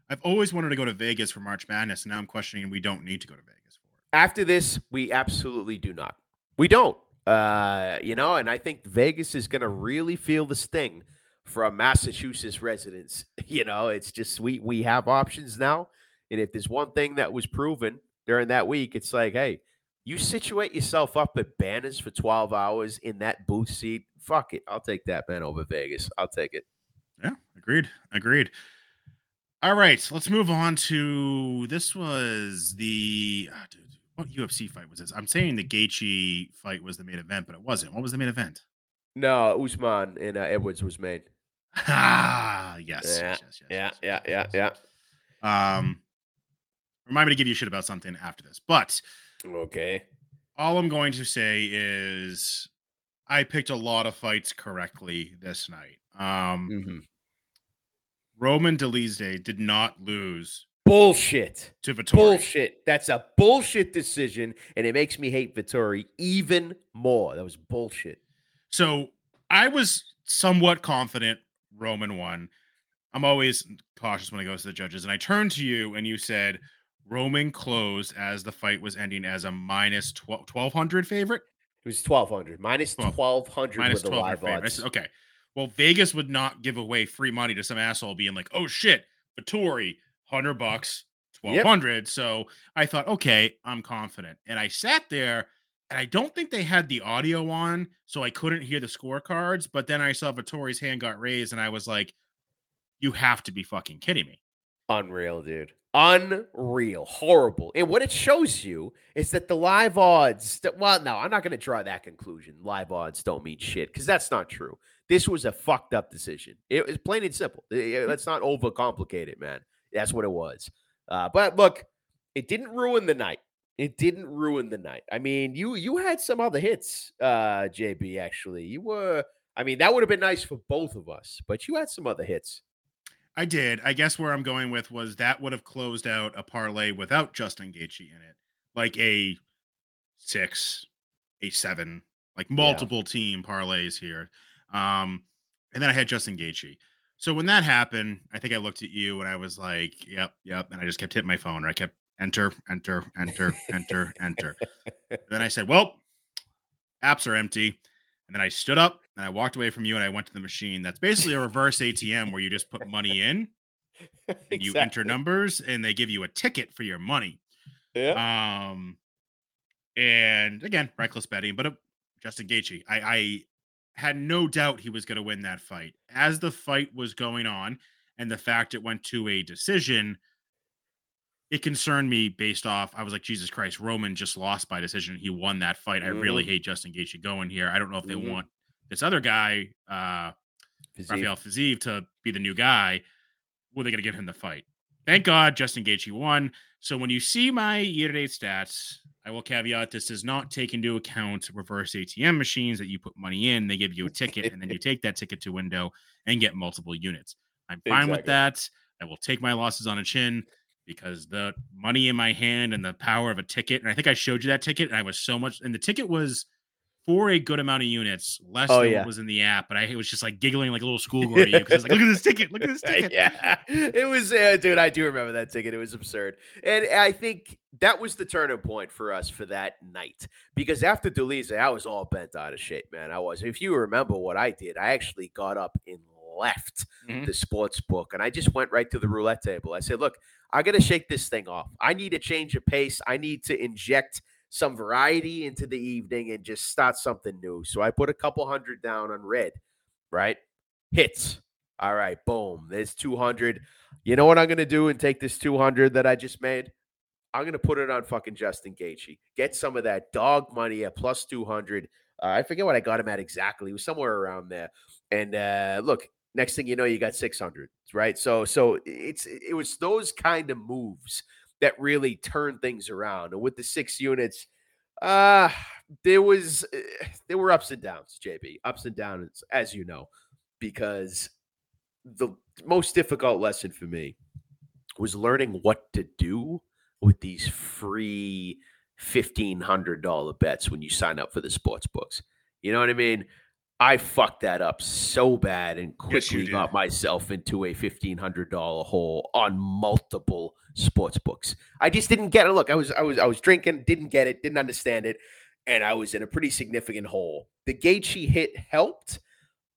I've always wanted to go to Vegas for March Madness, and now I'm questioning we don't need to go to Vegas for it. After this, we absolutely do not. We don't. Uh, you know, and I think Vegas is going to really feel the sting from Massachusetts residents. You know, it's just we we have options now, and if there's one thing that was proven during that week, it's like, hey, you situate yourself up at Banners for 12 hours in that booth seat. Fuck it, I'll take that man over Vegas. I'll take it. Yeah, agreed. Agreed. All right, let's move on to this was the ah, dude, what UFC fight was this? I'm saying the Gaethje fight was the main event, but it wasn't. What was the main event? No, Usman and uh, Edwards was made. Ah, yes. Yeah, yes, yes, yes, yeah, yes, yeah, yes, yeah, yes, yeah. yes. Um, remind me to give you shit about something after this, but Okay. all I'm going to say is I picked a lot of fights correctly this night. Um, Mhm. Roman Dolidze did not lose Bullshit. to Vettori. Bullshit. That's a bullshit decision, and it makes me hate Vettori even more. That was bullshit. So I was somewhat confident Roman won. I'm always cautious when it goes to the judges. And I turned to you and you said Roman closed as the fight was ending as a minus 12, 1200 favorite. It was twelve hundred minus Twelve- twelve hundred Minus with the 1200 live odds. said, okay. Well, Vegas would not give away free money to some asshole being like, oh shit, Vettori, 100 bucks, Yep. 1200. So I thought, okay, I'm confident. And I sat there and I don't think they had the audio on, so I couldn't hear the scorecards. But then I saw Vettori's hand got raised and I was like, you have to be fucking kidding me. Unreal, dude. Unreal. Horrible. And what it shows you is that the live odds, that, well, no, I'm not going to draw that conclusion. Live odds don't mean shit because that's not true. This was a fucked up decision. It was plain and simple. Let's not overcomplicate it, man. That's what it was. Uh, but look, it didn't ruin the night. It didn't ruin the night. I mean, you you had some other hits, uh, JB. Actually, you were. I mean, that would have been nice for both of us. But you had some other hits. I did. I guess where I'm going with was that would have closed out a parlay without Justin Gaethje in it, like a six, a seven, like multiple team parlays here. Um, and then I had Justin Gaethje. So when that happened, I think I looked at you and I was like, "Yep, yep," and I just kept hitting my phone. Or I kept enter, enter, enter, enter, enter. And then I said, "Well, apps are empty." And then I stood up and I walked away from you and I went to the machine. That's basically a reverse ATM where you just put money in and you enter numbers and they give you a ticket for your money. Yeah. Um, and again, reckless betting, but uh, Justin Gaethje, I, I had no doubt he was going to win that fight. As the fight was going on, and the fact it went to a decision, it concerned me based off. I was like, Jesus Christ, Roman just lost by decision. He won that fight. I really hate Justin Gaethje going here. I don't know if they Mhm. want this other guy, uh. Rafael Fiziev to be the new guy, were they going to give him the fight? Thank God Justin Gaethje won. So when you see my year-to-date stats, I will caveat this does not take into account reverse ATM machines that you put money in. They give you a ticket, and then you take that ticket to window and get multiple units. I'm fine with that. I will take my losses on a chin because the money in my hand and the power of a ticket. And I think I showed you that ticket, and I was so much. And the ticket was for a good amount of units, less Oh, than yeah. what was in the app. But I was just like giggling like a little you because like, look at this ticket, look at this ticket. yeah, it was, uh, dude. I do remember that ticket. It was absurd, and I think that was the turning point for us for that night. Because after Dolidze, I was all bent out of shape, man. I was. If you remember what I did, I actually got up and left Mhm. the sports book, and I just went right to the roulette table. I said, "Look, I got to shake this thing off. I need a change of pace. I need to inject." Some variety into the evening and just start something new. So I put a couple hundred down on red, right? Hits. All right, boom. There's 200. You know what I'm going to do and take this 200 that I just made? I'm going to put it on fucking Justin Gaethje. Get some of that dog money at plus 200. Uh, I forget what I got him at exactly. It was somewhere around there. And uh, look, next thing you know, you got 600, right? So, so it's it was those kind of moves that really turned things around. And with the six units, uh there was eh, there were ups and downs, JB, ups and downs, as you know, because the most difficult lesson for me was learning what to do with these free $1500 bets when you sign up for the sports books. You know what I mean? I fucked that up so bad and Yes, quickly got myself into a $1500 hole on multiple sports books. I just didn't get it. Look, I was I was I was drinking, didn't get it, didn't understand it, and I was in a pretty significant hole. The Gaethje hit helped,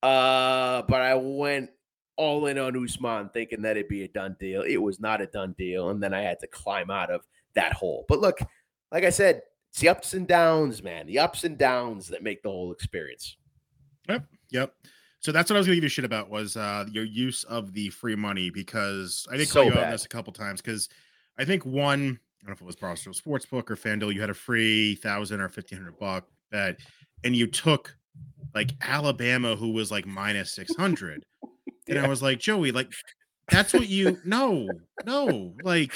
uh, but I went all in on Usman, thinking that it'd be a done deal. It was not a done deal, and then I had to climb out of that hole. But look, like I said, it's the ups and downs, man. The ups and downs that make the whole experience. Yep. Yep. So that's what I was going to give you shit about was uh, your use of the free money because I did So call you on this a couple times because I think one, I don't know if it was Barstool Sportsbook or FanDuel, you had a free thousand or fifteen hundred buck bet, and you took like Alabama, who was like minus six hundred, and I was like, Joey, like That's what you no, no. Like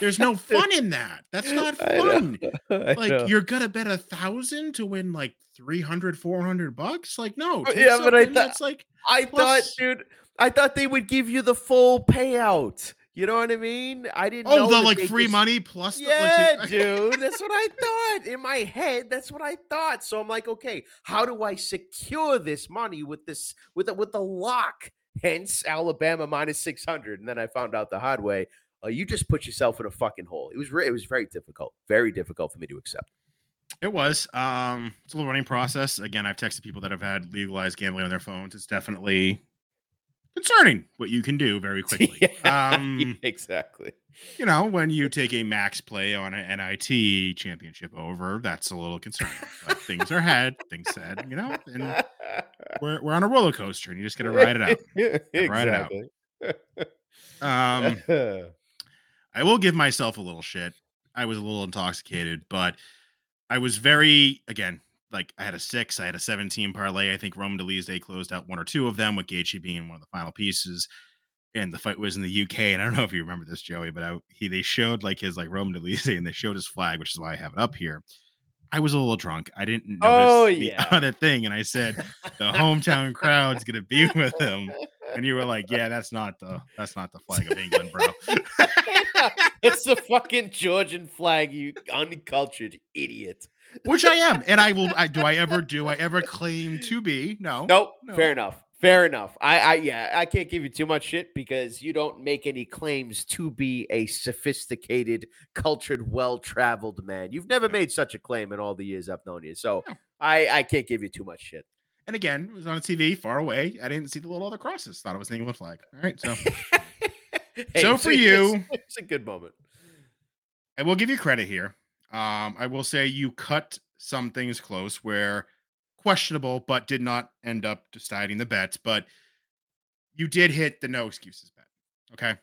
there's no fun in that. That's not fun. I Like know. you're gonna bet a thousand to win like 300, 400 bucks. Like, no, oh, yeah, but I thought- that's like I Plus- thought, dude, I thought they would give you the full payout. You know what I mean? I didn't. oh, know the like free just- money plus the, Yeah, like, dude. That's what I thought in my head. That's what I thought. So I'm like, okay, how do I secure this money with this with the, with the lock? Hence Alabama minus six hundred. And then I found out the hard way. Uh, you just put yourself in a fucking hole. It was re- it was very difficult, very difficult for me to accept. It was. Um, it's a little running process. Again, I've texted people that have had legalized gambling on their phones. It's definitely concerning what you can do very quickly. Yeah, Um, exactly. you know, when you take a max play on an NIT championship over, that's a little concerning. But things are had, things said, you know, and we're we're on a roller coaster and you just gotta ride it out. Ride it out. exactly. Um, I will give myself a little shit. I was a little intoxicated, but I was very again like I had a six, I had a 17 parlay. I think Roman Dolidze closed out one or two of them with Gaethje being one of the final pieces. And the fight was in the UK, and I don't know if you remember this, Joey, but I, he they showed like his like Roman Dolidze, and they showed his flag, which is why I have it up here. I was a little drunk. I didn't notice Oh, the other thing, and I said the hometown crowd's gonna be with him, and you were like, "Yeah, that's not the that's not the flag of England, bro." it's the fucking Georgian flag, you uncultured idiot. Which I am, and I will. I, do I ever do I ever claim to be? No. Nope. No. Fair enough. Fair enough. I, I, yeah, I can't give you too much shit because you don't make any claims to be a sophisticated, cultured, well-traveled man. You've never made such a claim in all the years I've known you, so. I, I can't give you too much shit. And again, it was on a TV far away. I didn't see the little other crosses. Thought it was an England flag. All right, so So for it's- you- it's a good moment. I will give you credit here. Um, I will say you cut some things close where questionable, but did not end up deciding the bets. But you did hit the no excuses bet. Okay.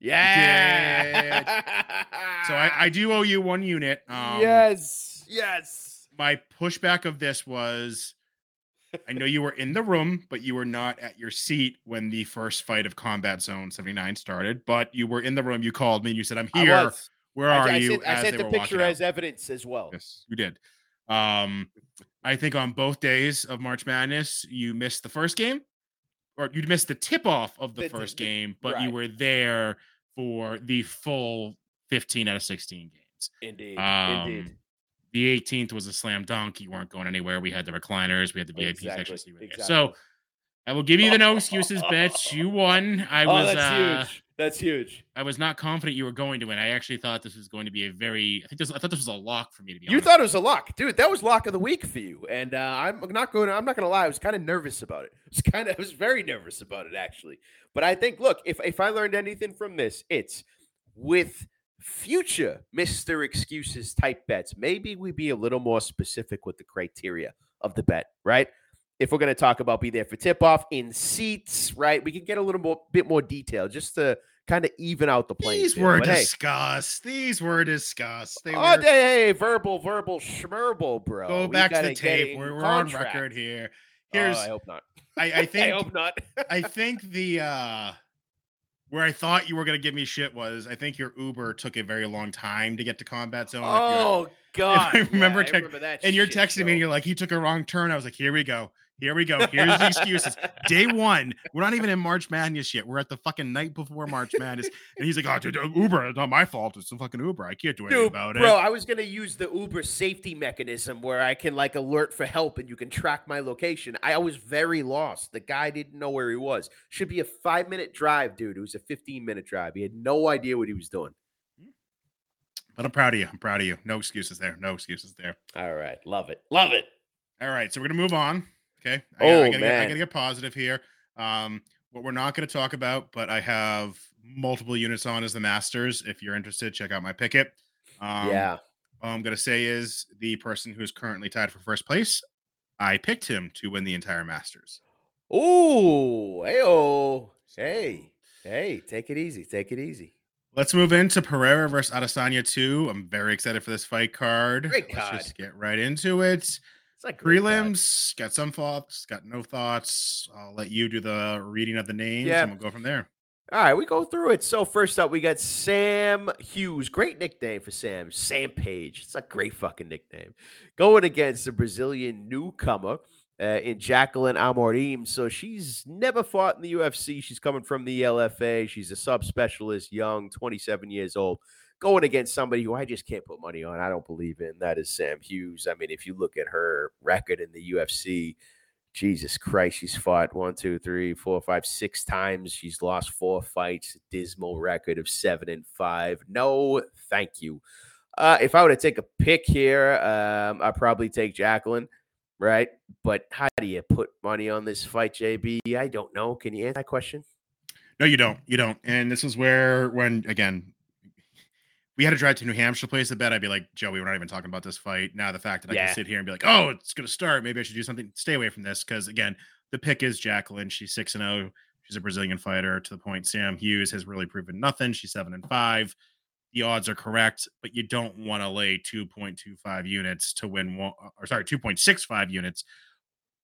Yeah. So I, I do owe you one unit. Um, yes. Yes. my pushback of this was I know you were in the room, but you were not at your seat when the first fight of Combat Zone 79 started. But you were in the room. You called me and you said, I'm here. Where I- are I, you? Sent, I sent the picture as evidence as well. Yes, you did. Um, I think on both days of March Madness, you missed the first game, or you missed the tip off of the The- first the- game, but you were there for the full 15 out of 16 games. Indeed. Um, Indeed. The 18th was a slam dunk. You weren't going anywhere. We had the recliners, we had the VIP Exactly, section. So, you exactly. so I will give you the no excuses bitch. You won. I oh, was uh, huge. That's huge. I was not confident you were going to win. I actually thought this was going to be a very I think this I thought this was a lock for me to be You honest. thought it was a lock, dude. That was lock of the week for you, and uh, I'm not going. I'm not going to lie. I was kind of nervous about it. I was kind of. I was very nervous about it actually. But I think, look, if if I learned anything from this, it's with future Mister Excuses type bets. Maybe we be a little more specific with the criteria of the bet, right? If we're going to talk about be there for tip off in seats, right? We can get a little more bit more detail just to kind of even out the playing These field. were But hey, discussed. These were discussed. They Oh, were hey, hey, verbal, verbal, schmerble, bro. go We back to the tape. We're, we're on record here. Oh, Here's I hope not. I, I I think hope not. I think the uh where I thought you were gonna give me shit was I think your Uber took a very long time to get to combat zone. oh God! I remember yeah, I remember that. and you're texting me and you're like, he took a wrong turn. I was like, here we go. Here we go. Here's the excuses. Day one. We're not even in March Madness yet. We're at the fucking night before March Madness. And he's like, oh, dude, uh, Uber, it's not my fault. It's the fucking Uber. I can't do anything Dude, about bro, it. Bro, I was gonna use the Uber safety mechanism where I can like alert for help and you can track my location. I was very lost. The guy didn't know where he was. Should be a five minute drive, dude. It was a 15 minute drive. He had no idea what he was doing. But I'm proud of you. I'm proud of you. No excuses there. No excuses there. All right, love it, love it. All right, so we're gonna move on. Okay. I, Oh, I gotta Get, I gotta get positive here. Um, what we're not gonna talk about, but I have multiple units on as the Masters. If you're interested, check out my picket. Um, yeah, All I'm gonna say is the person who's currently tied for first place. I picked him to win the entire Masters. Ooh, hey, oh, hey, hey, take it easy, take it easy. Let's move into Pereira versus Adesanya 2. I'm very excited for this fight card. Great Let's card. just get right into it. It's like. Prelims, got some thoughts, got no thoughts. I'll let you do the reading of the names Yeah. and we'll go from there. All right, we go through it. So first up, we got Sam Hughes. Great nickname for Sam. Sam Page. It's a great fucking nickname. Going against the Brazilian newcomer uh, in Jacqueline Amorim. So she's never fought in the UFC. She's coming from the LFA. She's a subspecialist, young, 27 years old. Going against somebody who I just can't put money on. I don't believe in. That is Sam Hughes. I mean, if you look at her record in the UFC, Jesus Christ, she's fought one, two, three, four, five, six times. She's lost four fights, dismal record of seven and five. No, thank you. Uh, if I were to take a pick here, um, I'd probably take Jacqueline, right? But how do you put money on this fight, JB? I don't know. Can you answer that question? No, you don't. You don't. And this is where, when again, we had to drive to New Hampshire to place the bet, I'd be like, Joey, we're not even talking about this fight. Now the fact that I can sit here and be like, oh, it's gonna start. Maybe I should do something. Stay away from this because again, the pick is Jacqueline. She's six and zero. She's a Brazilian fighter. To the point, Sam Hughes has really proven nothing. She's seven and five. The odds are correct, but you don't want to lay two point two five units to win one, uh, or sorry, two point six five units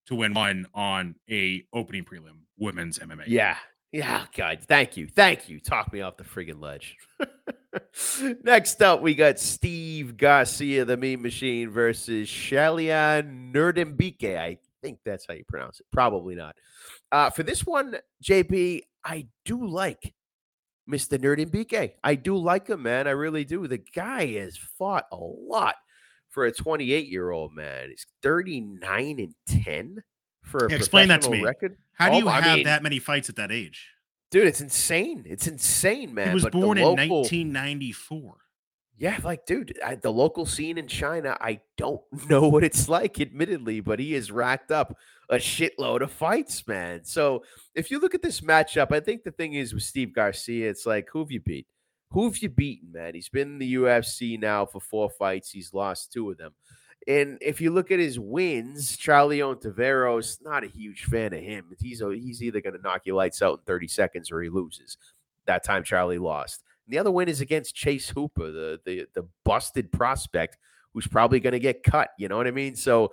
to win one on a opening prelim women's MMA. Yeah. Yeah, God. Thank you. Thank you. Talk me off the friggin' ledge. Next up, we got Steve Garcia, the meme machine, versus Shalian Nerdembike. I think that's how you pronounce it. Probably not. Uh, for this one, JB, I do like Mr. Nerdembike. I do like him, man. I really do. The guy has fought a lot for a 28 year old man. He's 39 and 10 for a Yeah, explain that to me. record. How do Oh, you I have mean- that many fights at that age? Dude, it's insane. It's insane, man. he was But born in local- 1994. Yeah, like, dude, I, the local scene in China, I don't know what it's like, admittedly, but he has racked up a shitload of fights, man. So if you look at this matchup, I think the thing is with Steve Garcia, it's like, who have you beat? Who have you beaten, man? He's been in the UFC now for four fights. He's lost two of them. And if you look at his wins, Charlie Ontiveros, not a huge fan of him. He's he's either going to knock your lights out in 30 seconds or he loses. That time Charlie lost. And the other win is against Chase Hooper, the the the busted prospect who's probably going to get cut. You know what I mean? So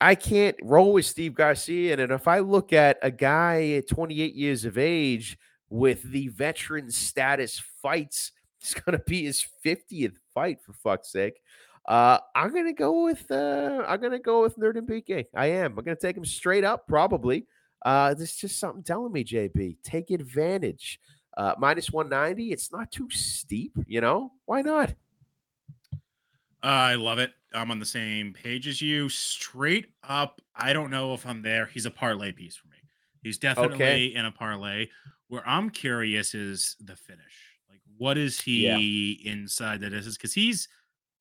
I can't roll with Steve Garcia. And if I look at a guy at 28 years of age with the veteran status fights, it's going to be his 50th fight for fuck's sake. Uh, I'm gonna go with uh, I'm gonna go with Nerd and BK. I am. I'm gonna take him straight up, probably. Uh, there's just something telling me, JB, take advantage. Uh, minus 190, it's not too steep, you know? Why not? I love it. I'm on the same page as you. Straight up, I don't know if I'm there. He's a parlay piece for me. He's definitely in a parlay. Where I'm curious is the finish. Like, what is he inside that is? Because he's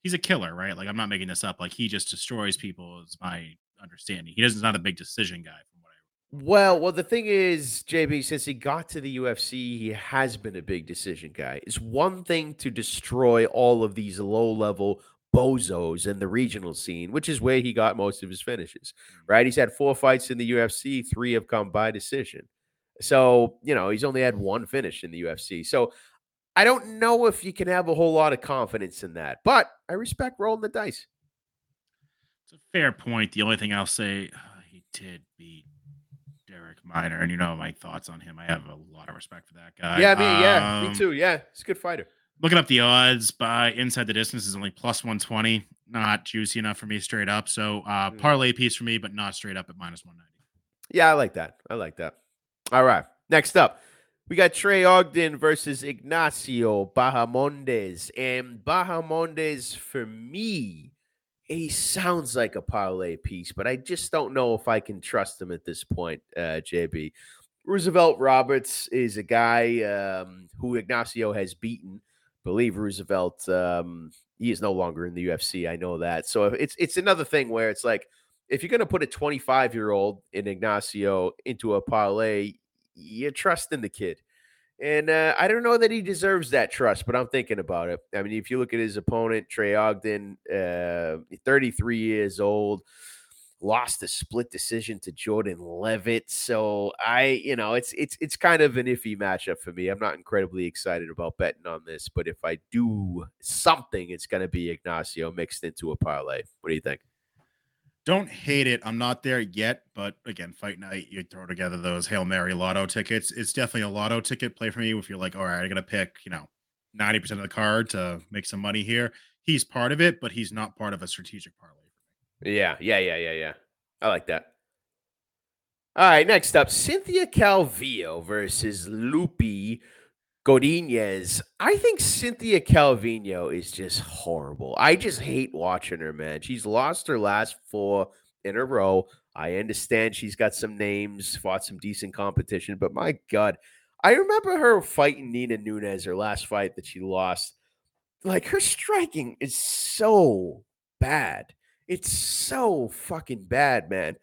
he's a killer, right? Like, I'm not making this up. Like, he just destroys people. Is my understanding. He doesn't not a big decision guy from what I. Well, well, the thing is, JB, since he got to the UFC, he has been a big decision guy. It's one thing to destroy all of these low level bozos in the regional scene, which is where he got most of his finishes, mm-hmm. right? He's had four fights in the UFC, three have come by decision. So, you know, he's only had one finish in the UFC. So I don't know if you can have a whole lot of confidence in that, but I respect rolling the dice. It's a fair point. The only thing I'll say, uh, he did beat Darrick Minner, and you know my thoughts on him. I have a lot of respect for that guy. yeah, me, yeah, me Um, too. Yeah, he's a good fighter. Looking up the odds by inside the distance is only plus 120. Not juicy enough for me straight up. So uh Mm. parlay piece for me, but not straight up at minus 190. Yeah, I like that. I like that. All right. Next up, we got Trey Ogden versus Ignacio Bahamondes. And Bahamondes, for me, he sounds like a parlay piece, but I just don't know if I can trust him at this point, uh, JB. Roosevelt Roberts is a guy um, who Ignacio has beaten. Believe Roosevelt, um, he is no longer in the UFC. I know that. So it's it's another thing where it's like if you're going to put a 25 year old in Ignacio into a parlay, you trust in the kid. And uh, I don't know that he deserves that trust, but I'm thinking about it. I mean, if you look at his opponent, Trey Ogden, uh, 33 years old, lost a split decision to Jordan Leavitt. So I, you know, it's it's it's kind of an iffy matchup for me. I'm not incredibly excited about betting on this, but if I do something, it's going to be Ignacio mixed into a parlay. What do you think? Don't hate it. I'm not there yet, but again, fight night, you throw together those Hail Mary lotto tickets. It's definitely a lotto ticket play for me. If you're like, all right, I gotta pick, you know, 90% of the card to make some money here. He's part of it, but he's not part of a strategic parlay. Yeah, yeah, yeah, yeah, yeah. I like that. All right, next up, Cynthia Calvillo versus Lupi Godinez. I think Cynthia Calvillo is just horrible. I just hate watching her, man. She's lost her last four in a row. I understand she's got some names, fought some decent competition, but my God, I remember her fighting Nina Nunes, her last fight that she lost. Like her striking is so bad. It's so fucking bad, man.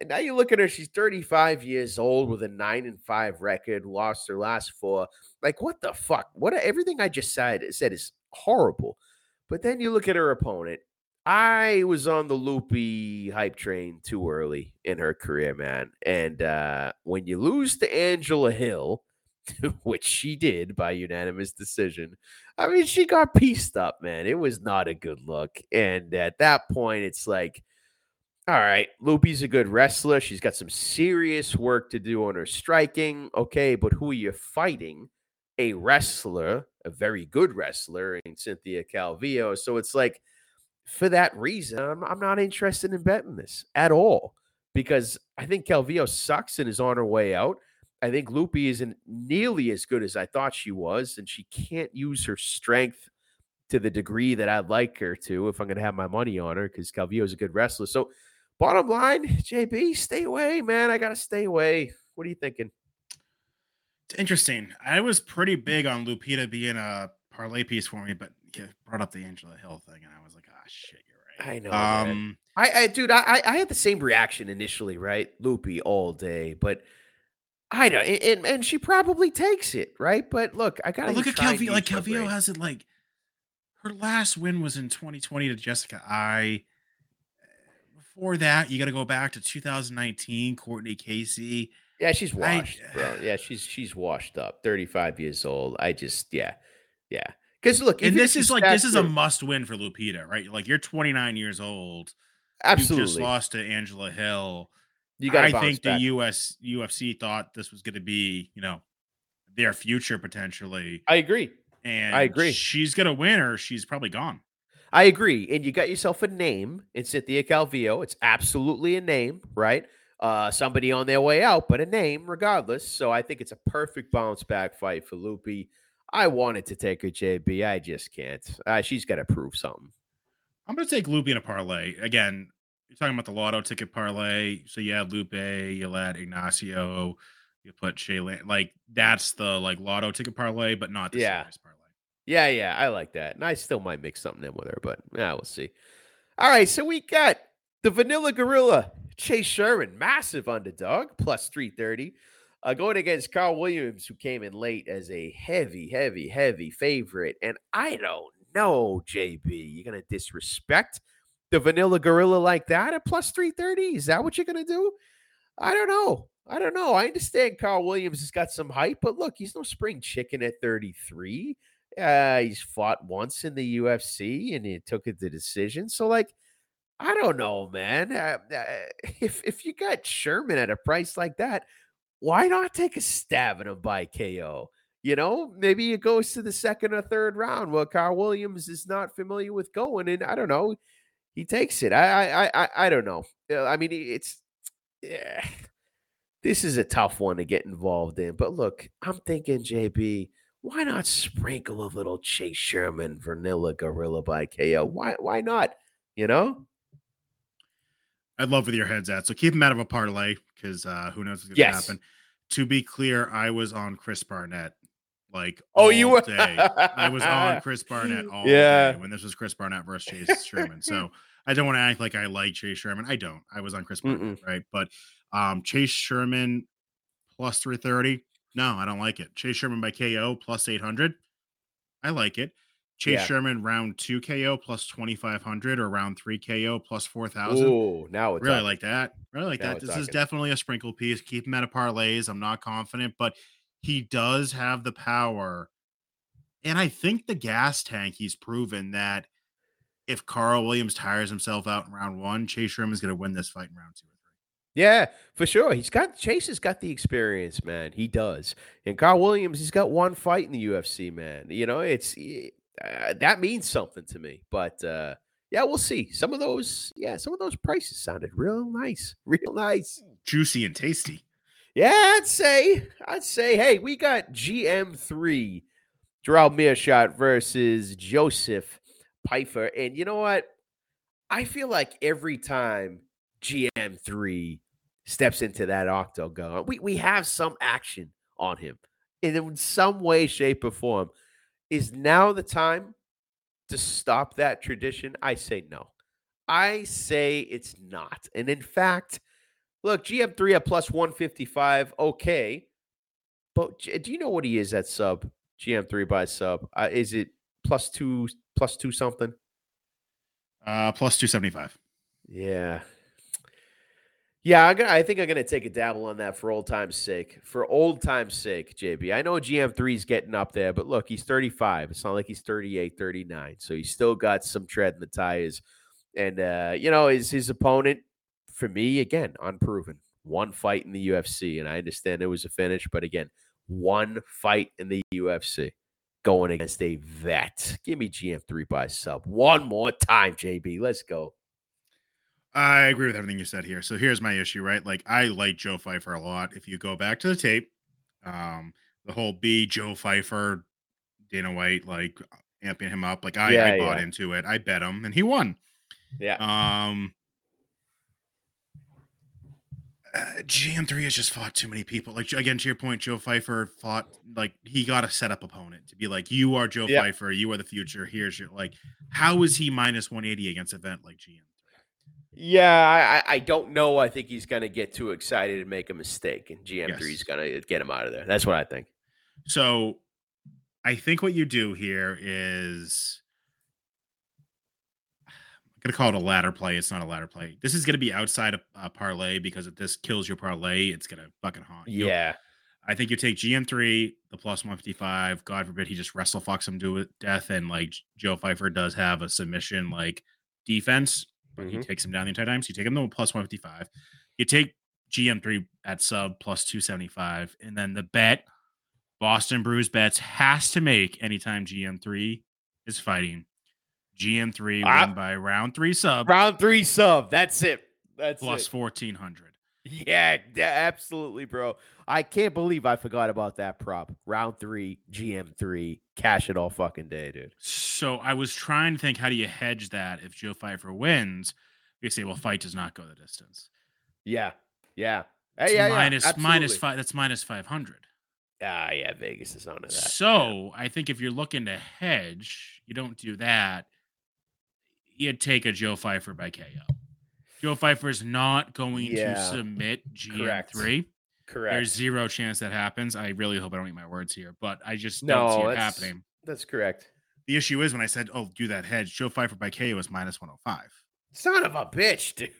And now you look at her, she's 35 years old with a 9 and 5 record, lost her last four. Like, what the fuck? What everything I just said said is horrible. But then you look at her opponent. I was on the loopy hype train too early in her career, man. And uh, when you lose to Angela Hill, which she did by unanimous decision. I mean, she got pieced up, man. It was not a good look. And at that point, it's like, all right, Loopy's a good wrestler. She's got some serious work to do on her striking. Okay, but who are you fighting? A wrestler, a very good wrestler in Cynthia Calvillo. So it's like, for that reason, I'm, I'm not interested in betting this at all because I think Calvillo sucks and is on her way out. I think Loopy isn't nearly as good as I thought she was, and she can't use her strength to the degree that I'd like her to if I'm going to have my money on her because Calvillo is a good wrestler. So, bottom line, JB, stay away, man. I got to stay away. What are you thinking? It's interesting. I was pretty big on Lupita being a parlay piece for me, but you brought up the Angela Hill thing, and I was like, ah, oh, shit, you're right. I know. Um, I, I, dude, I, I had the same reaction initially, right? Loopy all day, but I know, and, and she probably takes it, right? But look, I gotta look at Calvillo. Like Calvillo has it like her last win was in 2020 to Jessica Eye. Before that, you got to go back to 2019, Courtney Casey. Yeah, she's washed, I, bro. Yeah, she's she's washed up. 35 years old. I just, yeah, yeah. Because look, and this is like this is a must win for Lupita, right? Like you're 29 years old. Absolutely, you just lost to Angela Hill you got. I think back. the US UFC thought this was going to be, you know, their future potentially. I agree. And I agree. She's going to win, or she's probably gone. I agree. And you got yourself a name in Cynthia Calvillo. It's absolutely a name, right? Uh, somebody on their way out, but a name regardless. So I think it's a perfect bounce back fight for Loopy. I wanted to take her JB. I just can't. Uh, she's got to prove something. I'm going to take Loopy in a parlay. Again, you're talking about the lotto ticket parlay. So you add Lupe, you'll add Ignacio, you put Shayla. Like that's the like lotto ticket parlay, but not the yeah. parlay. Yeah, yeah, I like that. And I still might mix something in with her, but yeah, we'll see. All right, so we got the Vanilla Gorilla, Chase Sherman, massive underdog, plus 330. Uh, going against Karl Williams, who came in late as a heavy, heavy, heavy favorite. And I don't know, JB, you're going to disrespect the vanilla gorilla like that at plus 330? Is that what you're going to do? I don't know. I don't know. I understand Karl Williams has got some hype, but look, he's no spring chicken at 33. Uh, he's fought once in the UFC and he took it to decision. So, like, I don't know, man. Uh, uh, if if you got Sherman at a price like that, why not take a stab at him by KO? You know, maybe it goes to the second or third round. Well, Karl Williams is not familiar with going, and I don't know he takes it. I I I I don't know. I mean, it's yeah. This is a tough one to get involved in. But look, I'm thinking, JB, why not sprinkle a little Chase Sherman Vanilla Gorilla by KO? Why why not? You know? I'd love where your head's at. So keep him out of a parlay because uh, who knows what's going to yes. happen. To be clear, I was on Chris Barnett like oh you were day. I was on Chris Barnett all yeah. day when this was Chris Barnett versus Chase Sherman. So I don't want to act like I like Chase Sherman. I don't. I was on Chris Barnett, right? But um Chase Sherman plus 330. No, I don't like it. Chase Sherman by KO plus 800. I like it. Chase yeah. Sherman round two KO plus 2500 or round three KO plus 4000. Oh, now it's really talking. like that. Really like now that. This talking. is definitely a sprinkle piece. Keep him out of parlays. I'm not confident, but he does have the power. And I think the gas tank, he's proven that if Karl Williams tires himself out in round one, Chase Sherman is going to win this fight in round two or three. Yeah, for sure. He's got Chase has got the experience, man. He does. And Karl Williams, he's got one fight in the UFC, man. You know, it's uh, that means something to me. But uh, yeah, we'll see. Some of those, yeah, some of those prices sounded real nice, real nice, juicy and tasty. Yeah, I'd say, I'd say, hey, we got GM3, Gerald Meerschaert versus Joseph Pyfer. And you know what? I feel like every time GM3 steps into that octagon, we, we have some action on him And in some way, shape, or form. Is now the time to stop that tradition? I say no. I say it's not. And in fact, look, GM3 at plus 155, okay. But do you know what he is at sub? GM3 by sub. Uh, is it plus two plus two something? Uh, plus two seventy five. Yeah, yeah. Gonna, I think I'm gonna take a dabble on that for old time's sake. For old time's sake, JB. I know GM3 is getting up there, but look, he's 35. It's not like he's 38, 39. So he's still got some tread in the tires. And uh, you know, his his opponent, for me, again, unproven. One fight in the UFC, and I understand it was a finish, but again, one fight in the UFC going against a vet. Give me GM3 by sub one more time, JB. Let's go. I agree with everything you said here. So here's my issue, right? Like I like Joe Pyfer a lot. If you go back to the tape, um, the whole B Joe Pyfer, Dana White, like amping him up, like I, yeah, I bought yeah. into it. I bet him, and he won. Yeah. Um, uh, GM3 has just fought too many people. Like again, to your point, Joe Pyfer fought like he got a set up opponent to be like, you are Joe yeah. Pyfer, you are the future. Here's your like, how is he minus 180 against event like GM? Yeah, I, I don't know. I think he's going to get too excited and make a mistake, and GM3 yes. is going to get him out of there. That's what I think. So, I think what you do here is gonna call it a ladder play. It's not a ladder play. This is gonna be outside of uh, parlay because if this kills your parlay, it's gonna fucking haunt. You. Yeah. I think you take GM3, the plus 155. God forbid he just wrestle fucks him to death. And like Joe Pyfer does have a submission like defense, but mm-hmm. he takes him down the entire time. So you take him to plus 155. You take GM3 at sub plus 275. And then the bet Boston Brews bets has to make anytime GM3 is fighting GM3 uh, win by round three sub. Round three sub. That's it. That's plus it. 1400. Yeah, absolutely, bro. I can't believe I forgot about that prop. Round three, GM3, cash it all fucking day, dude. So I was trying to think, how do you hedge that if Joe Pyfer wins? You say, well, fight does not go the distance. Yeah, yeah. Hey, yeah, minus, yeah, minus five. That's minus five hundred. Ah, yeah. Vegas is on that. So yeah. I think if you're looking to hedge, you don't do that you'd take a Joe Pyfer by KO. Joe Pyfer is not going yeah. to submit GM3. Correct. Correct. There's zero chance that happens. I really hope I don't eat my words here, but I just no, don't see it happening. That's correct. The issue is when I said, "Oh, do that hedge." Joe Pyfer by KO is minus 105. Son of a bitch, dude.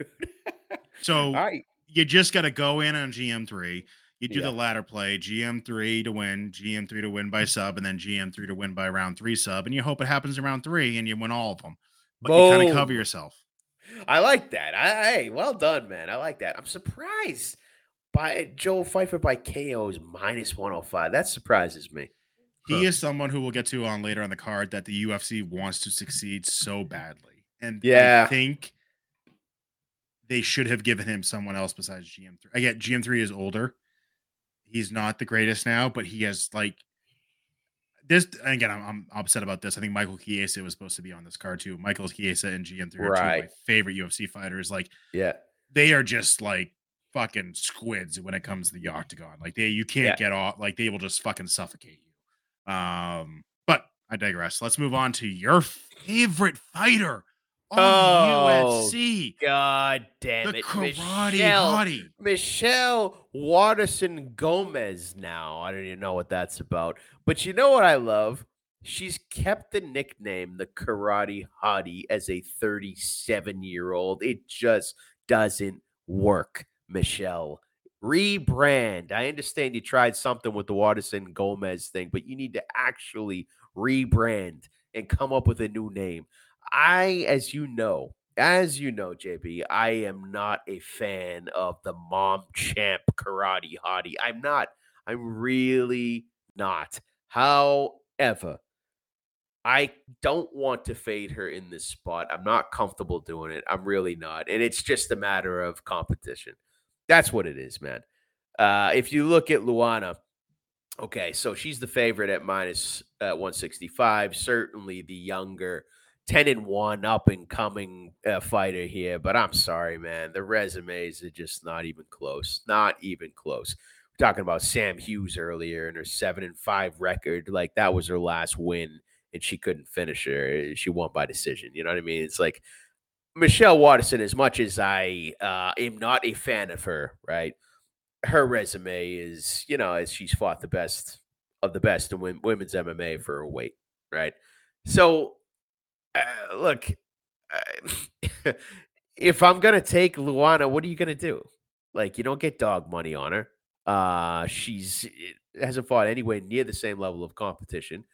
so right. you just got to go in on GM3. You do yeah. the ladder play, GM3 to win, GM3 to win by sub, and then GM3 to win by round three sub, and you hope it happens in round three and you win all of them but Boom. you kind of cover yourself. I like that. I, hey, well done, man. I like that. I'm surprised by Joe Pyfer by KOs minus 105. That surprises me. He is someone who we'll get to on later on the card that the UFC wants to succeed so badly. And yeah, I think they should have given him someone else besides GM3. I get GM3 is older. He's not the greatest now, but he has like this again, I'm, I'm, upset about this. I think Michael Chiesa was supposed to be on this card too. Michael Chiesa and GM3 are right. two of my favorite UFC fighters. Like, yeah, they are just like fucking squids when it comes to the octagon. Like they, you can't yeah. get off. Like they will just fucking suffocate you. Um, but I digress. Let's move on to your favorite fighter on oh, UFC. God damn the it. Karate Michelle, hottie. Michelle Waterson Gomez now. I don't even know what that's about. But you know what I love? She's kept the nickname the Karate Hottie as a 37 year old. It just doesn't work, Michelle. Rebrand. I understand you tried something with the Waterson Gomez thing, but you need to actually rebrand and come up with a new name. I, as you know, as you know, JB, I am not a fan of the mom champ karate hottie. I'm not. I'm really not. However, I don't want to fade her in this spot. I'm not comfortable doing it. I'm really not. And it's just a matter of competition. That's what it is, man. Uh, if you look at Luana, okay, so she's the favorite at minus uh, 165. Certainly the younger 10 and 1 up and coming uh, fighter here. But I'm sorry, man. The resumes are just not even close. Not even close. We're talking about Sam Hughes earlier and her 7 and 5 record. Like that was her last win and she couldn't finish her. She won by decision. You know what I mean? It's like Michelle Waterson, as much as I uh, am not a fan of her, right? Her resume is, you know, as she's fought the best of the best in women's MMA for a weight, right? So, uh, look, uh, if I'm gonna take Luana, what are you gonna do? Like, you don't get dog money on her. Uh, she's eh, hasn't fought anywhere near the same level of competition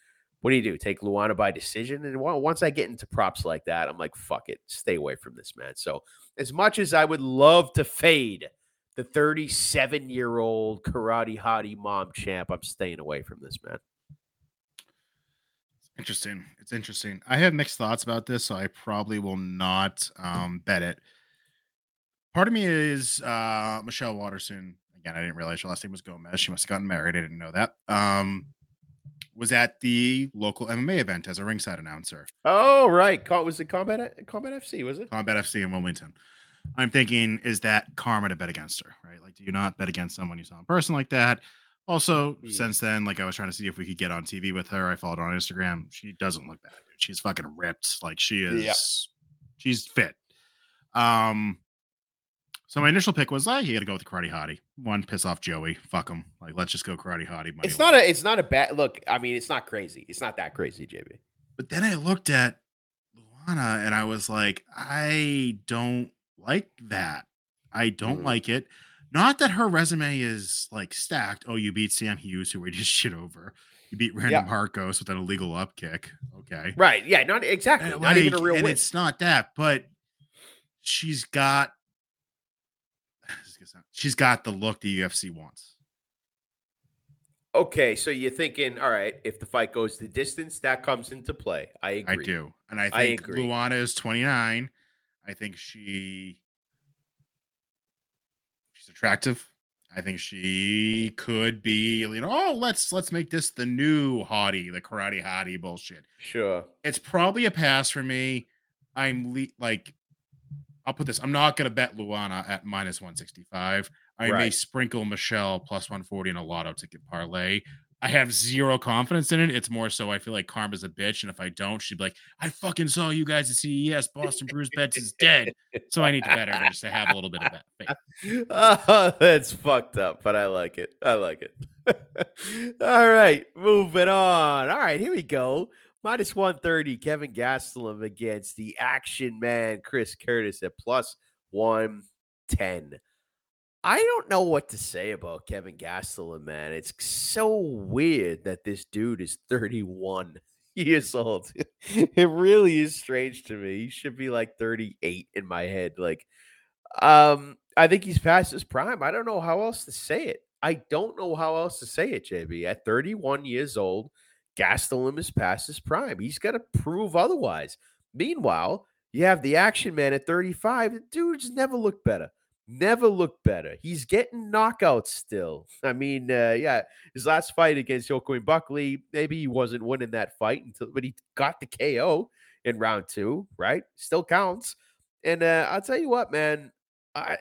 what do you do? Take Luana by decision? And once I get into props like that, I'm like, fuck it, stay away from this man. So, as much as I would love to fade the 37 year old karate hottie mom champ, I'm staying away from this man. Interesting. It's interesting. I have mixed thoughts about this, so I probably will not um, bet it. Part of me is uh, Michelle Waterson. Again, I didn't realize her last name was Gomez. She must have gotten married. I didn't know that. Um, was at the local MMA event as a ringside announcer. Oh, right. Was it Combat Combat FC? Was it Combat FC in Wilmington? I'm thinking, is that karma to bet against her? Right? Like, do you not bet against someone you saw in person like that? Also, yeah. since then, like I was trying to see if we could get on TV with her. I followed her on Instagram. She doesn't look bad. Dude. She's fucking ripped. Like she is. Yeah. She's fit. Um, so my initial pick was like, you got to go with the Karate Hottie. One, piss off Joey. Fuck him. Like, let's just go Karate Hottie. It's not a. It's not a bad look. I mean, it's not crazy. It's not that crazy, JB. But then I looked at Luana and I was like, I don't like that. I don't mm. like it. Not that her resume is like stacked. Oh, you beat Sam Hughes, who we just shit over. You beat Random yeah. Markos with an illegal up kick. Okay. Right. Yeah. Not exactly. And not like, even a real and win. It's not that, but she's got she's got the look the UFC wants. Okay, so you're thinking, all right, if the fight goes the distance, that comes into play. I agree. I do. And I think I Luana is 29. I think she attractive. I think she could be, you know, oh, let's let's make this the new hottie, the karate hottie bullshit. Sure. It's probably a pass for me. I'm le- like I'll put this. I'm not going to bet Luana at minus 165. I right. may sprinkle Michelle plus 140 in a lotto ticket parlay. I have zero confidence in it. It's more so I feel like Karma's a bitch. And if I don't, she'd be like, I fucking saw you guys at CES. Boston Brews Bets is dead. So I need to bet her just to have a little bit of that faith. Oh, that's fucked up, but I like it. I like it. All right, moving on. All right, here we go. Minus 130, Kevin Gastelum against the action man, Chris Curtis at plus 110. I don't know what to say about Kevin Gastelum, man. It's so weird that this dude is 31 years old. it really is strange to me. He should be like 38 in my head. Like, um, I think he's past his prime. I don't know how else to say it. I don't know how else to say it, JB. At 31 years old, Gastelum is past his prime. He's got to prove otherwise. Meanwhile, you have the action man at 35. The dude's never looked better. Never looked better. He's getting knockouts still. I mean, uh, yeah, his last fight against Joaquin Buckley, maybe he wasn't winning that fight until, but he got the KO in round two, right? Still counts. And uh, I'll tell you what, man, I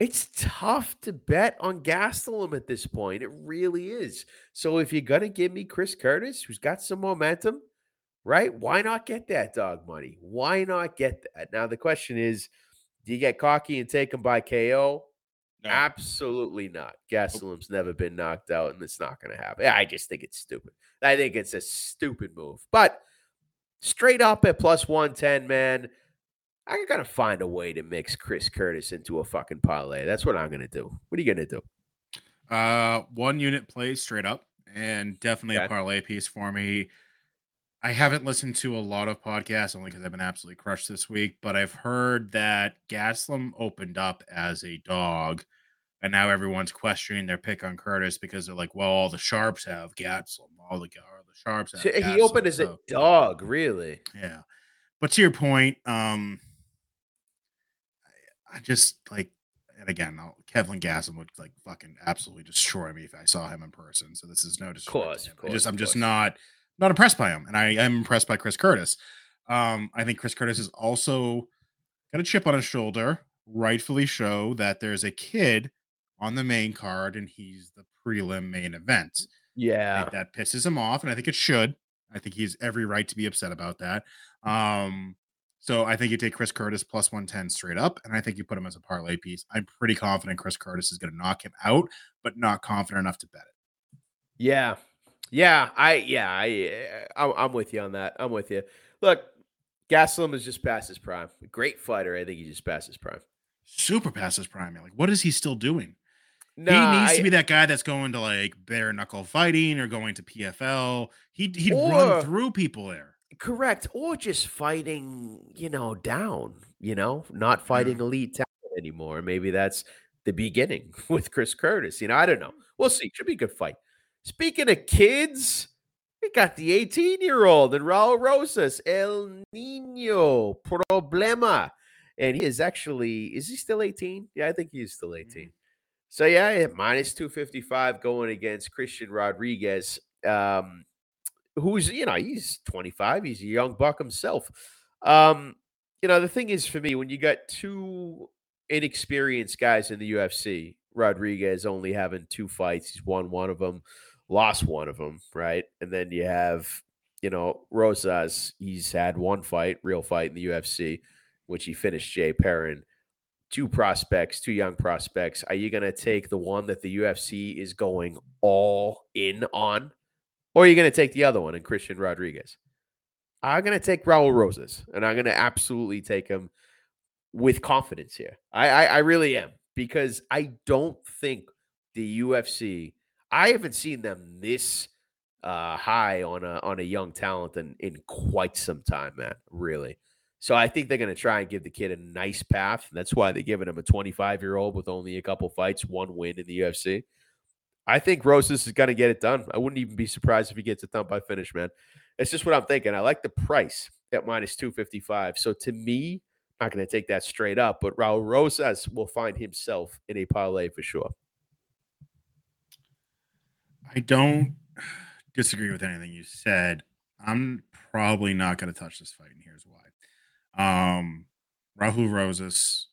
it's tough to bet on Gastelum at this point. It really is. So if you're gonna give me Chris Curtis, who's got some momentum, right? Why not get that dog money? Why not get that? Now the question is, do you get cocky and take him by KO? No. Absolutely not. Gastelum's never been knocked out, and it's not going to happen. I just think it's stupid. I think it's a stupid move. But straight up at plus 110, man, I gotta find a way to mix Chris Curtis into a fucking parlay. That's what I'm gonna do. What are you gonna do? Uh, one unit plays straight up, and definitely okay. a parlay piece for me. I haven't listened to a lot of podcasts only because I've been absolutely crushed this week, but I've heard that Gastelum opened up as a dog, and now everyone's questioning their pick on Curtis because they're like, well, all the sharps have Gastelum, all the, all the sharps have So he Gastelum, opened as a dog, really. yeah. But to your point, um, I, I just like, and again, I'll, Kevin Gasson would like fucking absolutely destroy me if I saw him in person. So this is no disrespect. to course, of I course, just, I'm of just not not impressed by him, and I am impressed by Chris Curtis. Um, I think Chris Curtis is also got a chip on his shoulder, rightfully show that there's a kid on the main card, and he's the prelim main event. Yeah. that pisses him off, and I think it should. I think he's every right to be upset about that. Um, so I think you take Chris Curtis plus 110 straight up, and I think you put him as a parlay piece. I'm pretty confident Chris Curtis is going to knock him out, but not confident enough to bet it. Yeah. Yeah, I yeah, I uh, I'm, I'm with you on that. I'm with you. Look, Gastelum is just past his prime. Great fighter. I think he just passed his prime. Super past his prime. Like, what is he still doing? No, he needs I, to be that guy that's going to like bare knuckle fighting or going to PFL. He'd, he'd Or- run through people there. correct or just fighting, you know, down, you know, not fighting elite talent anymore. Maybe that's the beginning with Chris Curtis. You know, I don't know. We'll see. Should be a good fight. Speaking of kids, we got the 18 year old and Raul Rosas, El Nino Problema. And he is actually, is he still 18? Yeah, I think he is still 18. So yeah, yeah, minus 255 going against Christian Rodriguez. Um, who's you know he's 25 he's a young buck himself um you know the thing is for me when you got two inexperienced guys in the ufc rodriguez only having two fights he's won one of them lost one of them right and then you have you know rosas he's had one fight real fight in the ufc which he finished jay perrin two prospects two young prospects are you going to take the one that the ufc is going all in on or are you going to take the other one and Christian Rodriguez? I'm going to take Raul Rosas, and I'm going to absolutely take him with confidence here. I, I, I really am because I don't think the UFC. I haven't seen them this uh, high on a on a young talent in, in quite some time, man. Really. So I think they're going to try and give the kid a nice path. That's why they're giving him a 25 year old with only a couple fights, one win in the UFC. I think Rosas is going to get it done. I wouldn't even be surprised if he gets a done by finish, man. It's just what I'm thinking. I like the price at minus 255. So to me, I'm not going to take that straight up, but Raul Rosas will find himself in a parlay for sure. I don't disagree with anything you said. I'm probably not going to touch this fight, and here's why. Um, Raul Rosas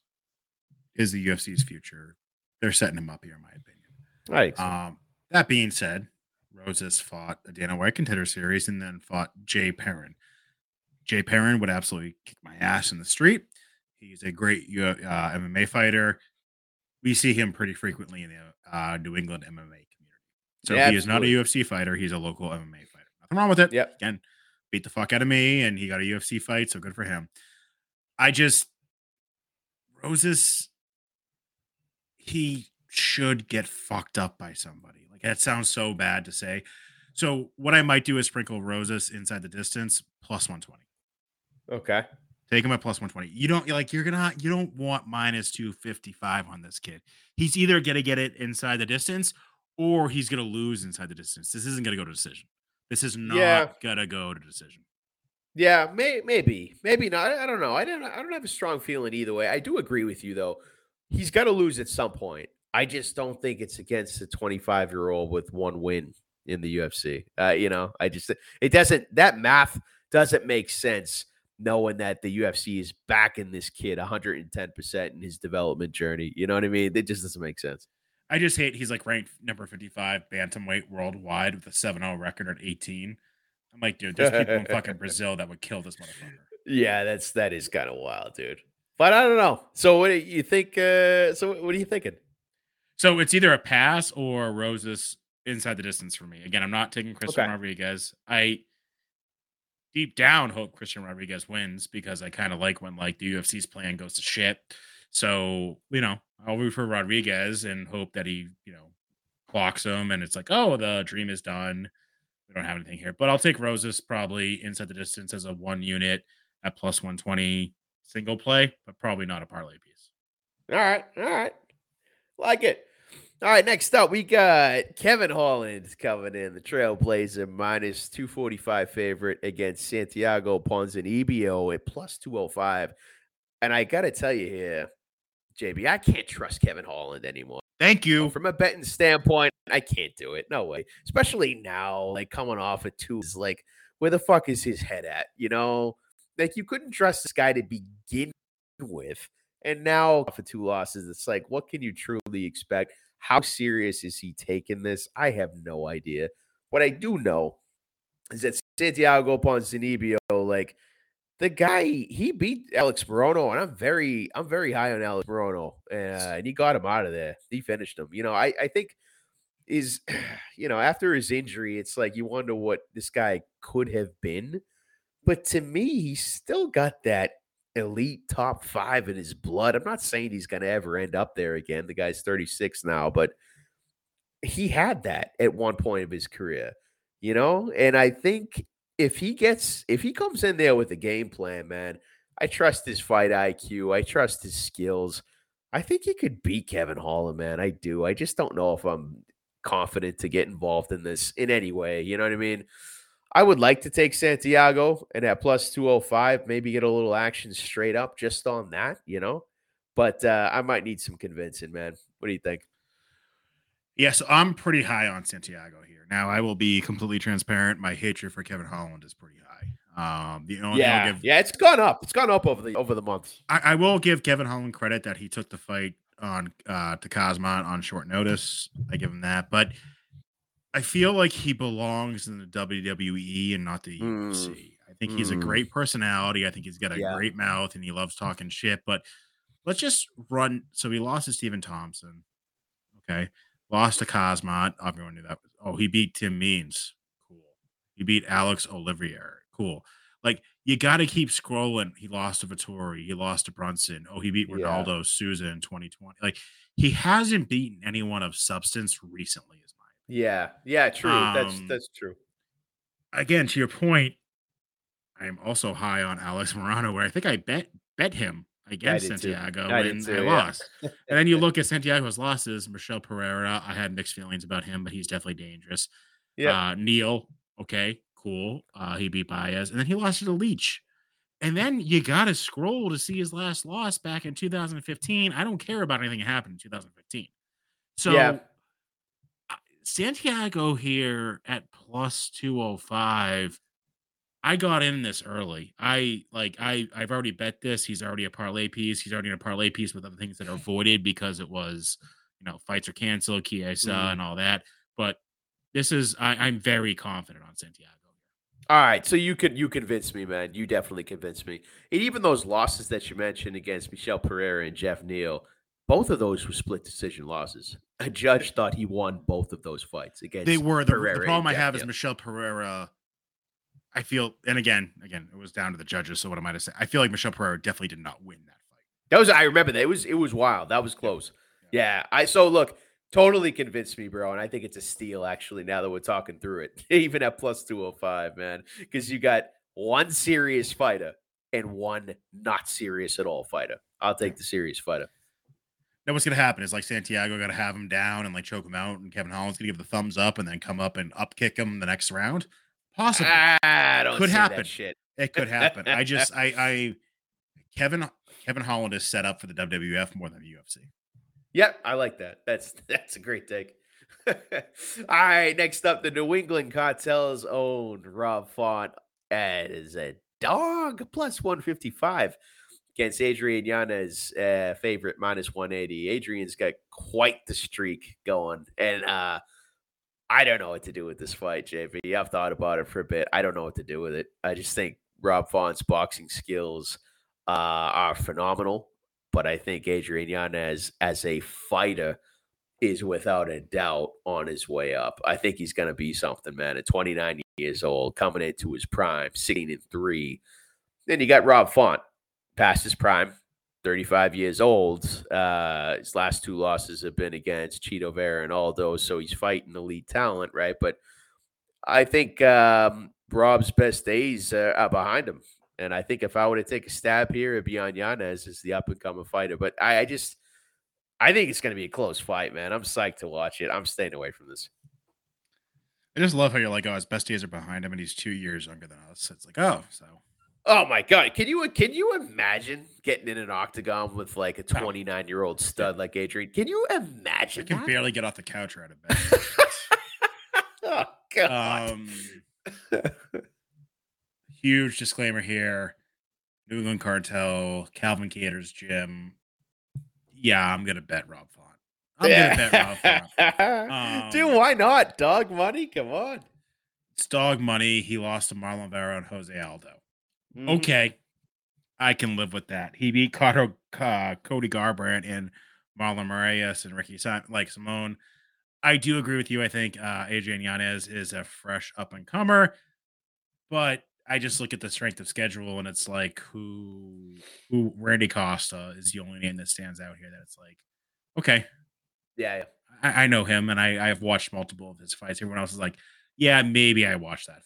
is the UFC's future. They're setting him up here, in my opinion. Right. Um, that being said, Rosas fought a Dana White contender series and then fought Jay Perrin. Jay Perrin would absolutely kick my ass in the street. He's a great uh, MMA fighter. We see him pretty frequently in the uh, New England MMA. So Yeah, he is not a UFC fighter. He's a local MMA fighter. Nothing wrong with it. Yep. Again, beat the fuck out of me, and he got a UFC fight. So good for him. I just Rosas, he should get fucked up by somebody. Like that sounds so bad to say. So what I might do is sprinkle Rosas inside the distance plus 120. okay. Take him at plus 120. You don't like you're gonna you don't want minus 255 on this kid. He's either gonna get it inside the distance or he's gonna lose inside the distance. This isn't gonna go to decision. This is not Yeah. gonna go to decision. Yeah, may, maybe, maybe not. I, don't know. I don't. I don't have a strong feeling either way. I do agree with you though. He's got to lose at some point. I just don't think it's against a 25 year old with one win in the UFC. Uh, you know, I just it doesn't. That math doesn't make sense. Knowing that the UFC is backing this kid 110 percent in his development journey. You know what I mean? It just doesn't make sense. I just hate he's like ranked number 55 bantamweight worldwide with a 7-0 record at 18. I'm like, dude, there's people in fucking Brazil that would kill this motherfucker. Yeah, that's that is kind of wild, dude. But I don't know. So what do you think? Uh, so what are you thinking? So it's either a pass or Rosas inside the distance for me. Again, I'm not taking Christian Okay. Rodriguez. I deep down hope Christian Rodriguez wins because I kind of like when like the UFC's plan goes to shit. So, you know, I'll root for Rodriguez and hope that he, you know, clocks him and it's like, oh, the dream is done. we don't have anything here, but I'll take Rosas probably inside the distance as a one unit at plus 120 single play, but probably not a parlay piece. All right. All right. Like it. All right. Next up, we got Kevin Holland coming in, the Trailblazer minus 245 favorite against Santiago Ponzinibbio at plus 205. And I got to tell you here, JB, I can't trust Kevin Holland anymore. Thank you. From a betting standpoint, I can't do it. No way. Especially now, like coming off of two is like, where the fuck is his head at? You know, like you couldn't trust this guy to begin with. And now for two losses, it's like, what can you truly expect? How serious is he taking this? I have no idea. What I do know is that Santiago Ponzinibbio, like the guy, he beat Alex Morono, and I'm very, I'm very high on Alex Morono, uh, and he got him out of there. He finished him. You know, I, I think is, you know, after his injury, it's like you wonder what this guy could have been. But to me, he still got that elite top five in his blood. I'm not saying he's going to ever end up there again. The guy's 36 now, but he had that at one point of his career, you know? And I think if he gets, if he comes in there with a game plan, man, I trust his fight IQ. I trust his skills. I think he could beat Kevin Holland, man. I do. I just don't know if I'm confident to get involved in this in any way. You know what I mean? I would like to take Santiago and at plus 205, maybe get a little action straight up just on that, you know? But uh, I might need some convincing, man. What do you think? Yeah, so I'm pretty high on Santiago here. Now, I will be completely transparent. My hatred for Kevin Holland is pretty high. Um, the only yeah, give, yeah, it's gone up. It's gone up over the over the months. I, I will give Kevin Holland credit that he took the fight on uh, to Khamzat on short notice. I give him that, but I feel like he belongs in the WWE and not the mm. UFC. I think mm. he's a mm. great personality. I think he's got a yeah. great mouth and he loves talking shit. But let's just run. So he lost to Stephen Thompson. Okay. Lost to Khamzat. Everyone knew that. Oh, he beat Tim Means. Cool. He beat Alex Olivier. Cool. Like you got to keep scrolling. He lost to Vettori. He lost to Brunson. Oh, he beat Ronaldo yeah. Souza in 2020. Like he hasn't beaten anyone of substance recently. Is mine. Yeah, yeah, true. Um, that's that's true. Again, to your point, I am also high on Alex Morono, where I think I bet bet him against Santiago I and too, I yeah. lost. and then you look at Santiago's losses, Michel Pereira. I had mixed feelings about him, but he's definitely dangerous. Yeah, uh, Neal. Okay, cool. Uh, he beat Baez, and then he lost to the Leech. And then you got to scroll to see his last loss back in 2015. I don't care about anything that happened in 2015. So yeah. Santiago here at plus 205. I got in this early. I like I I've already bet this. He's already a parlay piece. He's already in a parlay piece with other things that are voided because it was, you know, fights are canceled, Chiesa mm. and all that. But this is I, I'm very confident on Santiago. All right, so you can you convince me, man. You definitely convinced me. And even those losses that you mentioned against Michel Pereira and Geoff Neal, both of those were split decision losses. A judge thought he won both of those fights against. They were the, the problem I have is Michel Pereira. I feel, and again, again, it was down to the judges. So what am I to say? I feel like Michel Pereira definitely did not win that fight. That was I remember that it was it was wild. That was close. Yeah. yeah. I so look totally convinced me, bro, and I think it's a steal actually. Now that we're talking through it, even at plus two hundred five, man, because you got one serious fighter and one not serious at all fighter. I'll take the serious fighter. Now what's gonna happen is like Santiago got to have him down and like choke him out, and Kevin Holland's gonna give the thumbs up and then come up and up kick him the next round. Possible, ah, could happen. Shit, it could happen. I just, I, I, Kevin, Kevin Holland is set up for the WWF more than the UFC. Yep, I like that. That's that's a great take. All right, next up, the New England Cartel's own Rob Font as a dog plus one fifty five against Adrian Yanez uh, favorite minus 180. Adrian's got quite the streak going. And uh, I don't know what to do with this fight, JB. I've thought about it for a bit. I don't know what to do with it. I just think Rob Font's boxing skills uh, are phenomenal. But I think Adrian Yanez, as a fighter, is without a doubt on his way up. I think he's going to be something, man. At 29 years old, coming into his prime, 16 and 3. Then you got Rob Font, past his prime, 35 years old. Uh, his last two losses have been against Chito Vera and Aldo, so he's fighting elite talent, right? But I think um, Rob's best days are behind him. And I think if I were to take a stab here, it'd be on Yanez as the up and coming fighter. But I, I just, I think it's going to be a close fight, man. I'm psyched to watch it. I'm staying away from this. I just love how you're like, oh, his best days are behind him, and he's two years younger than us. It's like, oh, so. Oh my god! Can you can you imagine getting in an octagon with like a 29 year old stud like Adrian? Can you imagine? I can that? barely get off the couch or out of bed. oh god! um, huge disclaimer here: New England Cartel, Calvin Kattar's gym. Yeah, I'm gonna bet Rob Font. I'm gonna bet Rob Font. Um, Dude, why not? Dog money? Come on. It's dog money. He lost to Marlon Vera and Jose Aldo. Mhm. Okay, I can live with that. He beat Cotto, uh, Cody Garbrandt and Marlon Moraes and Ricky Sim- like Simone. I do agree with you. I think uh, Adrian Yanez is a fresh up and comer, but I just look at the strength of schedule and it's like who who Randy Costa is the only name that stands out here. That it's like, okay, Yeah, yeah. I, I know him and I I've watched multiple of his fights. Everyone else is like, yeah, maybe I watched that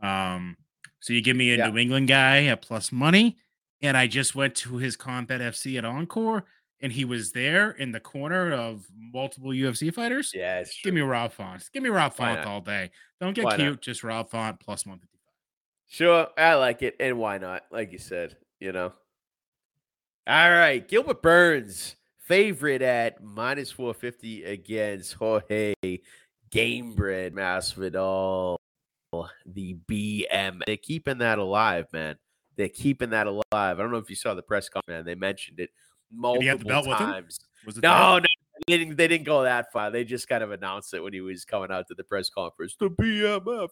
fight. Um, so you give me a Yeah. New England guy at plus money, and I just went to his Combat FC at Encore, and he was there in the corner of multiple UFC fighters. Yeah. Give me Rob Font. Give me Rob Font all day. Don't get Why not? cute. Just Rob Font plus one fifty five. Sure, I like it. And why not? Like you said, you know. All right. Gilbert Burns, favorite at minus 450 against Jorge Gamebred Masvidal. The BM. They're keeping that alive, man. They're keeping that alive. I don't know if you saw the press conference, man. They mentioned it multiple times. Was it No, no, they didn't, they didn't go that far. They just kind of announced it when he was coming out to the press conference. The BMF.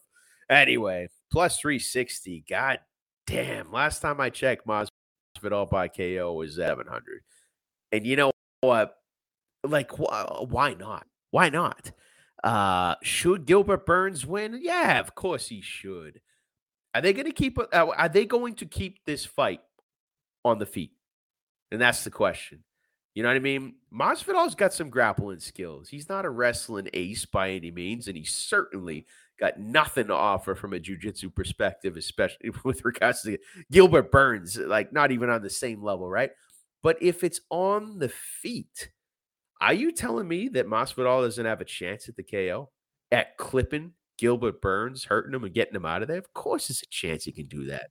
Anyway, plus 360. God damn. Last time I checked, Masvidal by KO was 700. And you know what? Like, wh- why not? Why not? Uh, should Gilbert Burns win? Yeah, of course he should. Are they going to keep? Uh, are they going to keep this fight on the feet? And that's the question. You know what I mean? Masvidal's got some grappling skills. He's not a wrestling ace by any means, and he certainly got nothing to offer from a jujitsu perspective, especially with regards to Gilbert Burns, like not even on the same level, right? But if it's on the feet, are you telling me that Masvidal doesn't have a chance at the KO at clipping Gilbert Burns, hurting him and getting him out of there? Of course, there's a chance he can do that.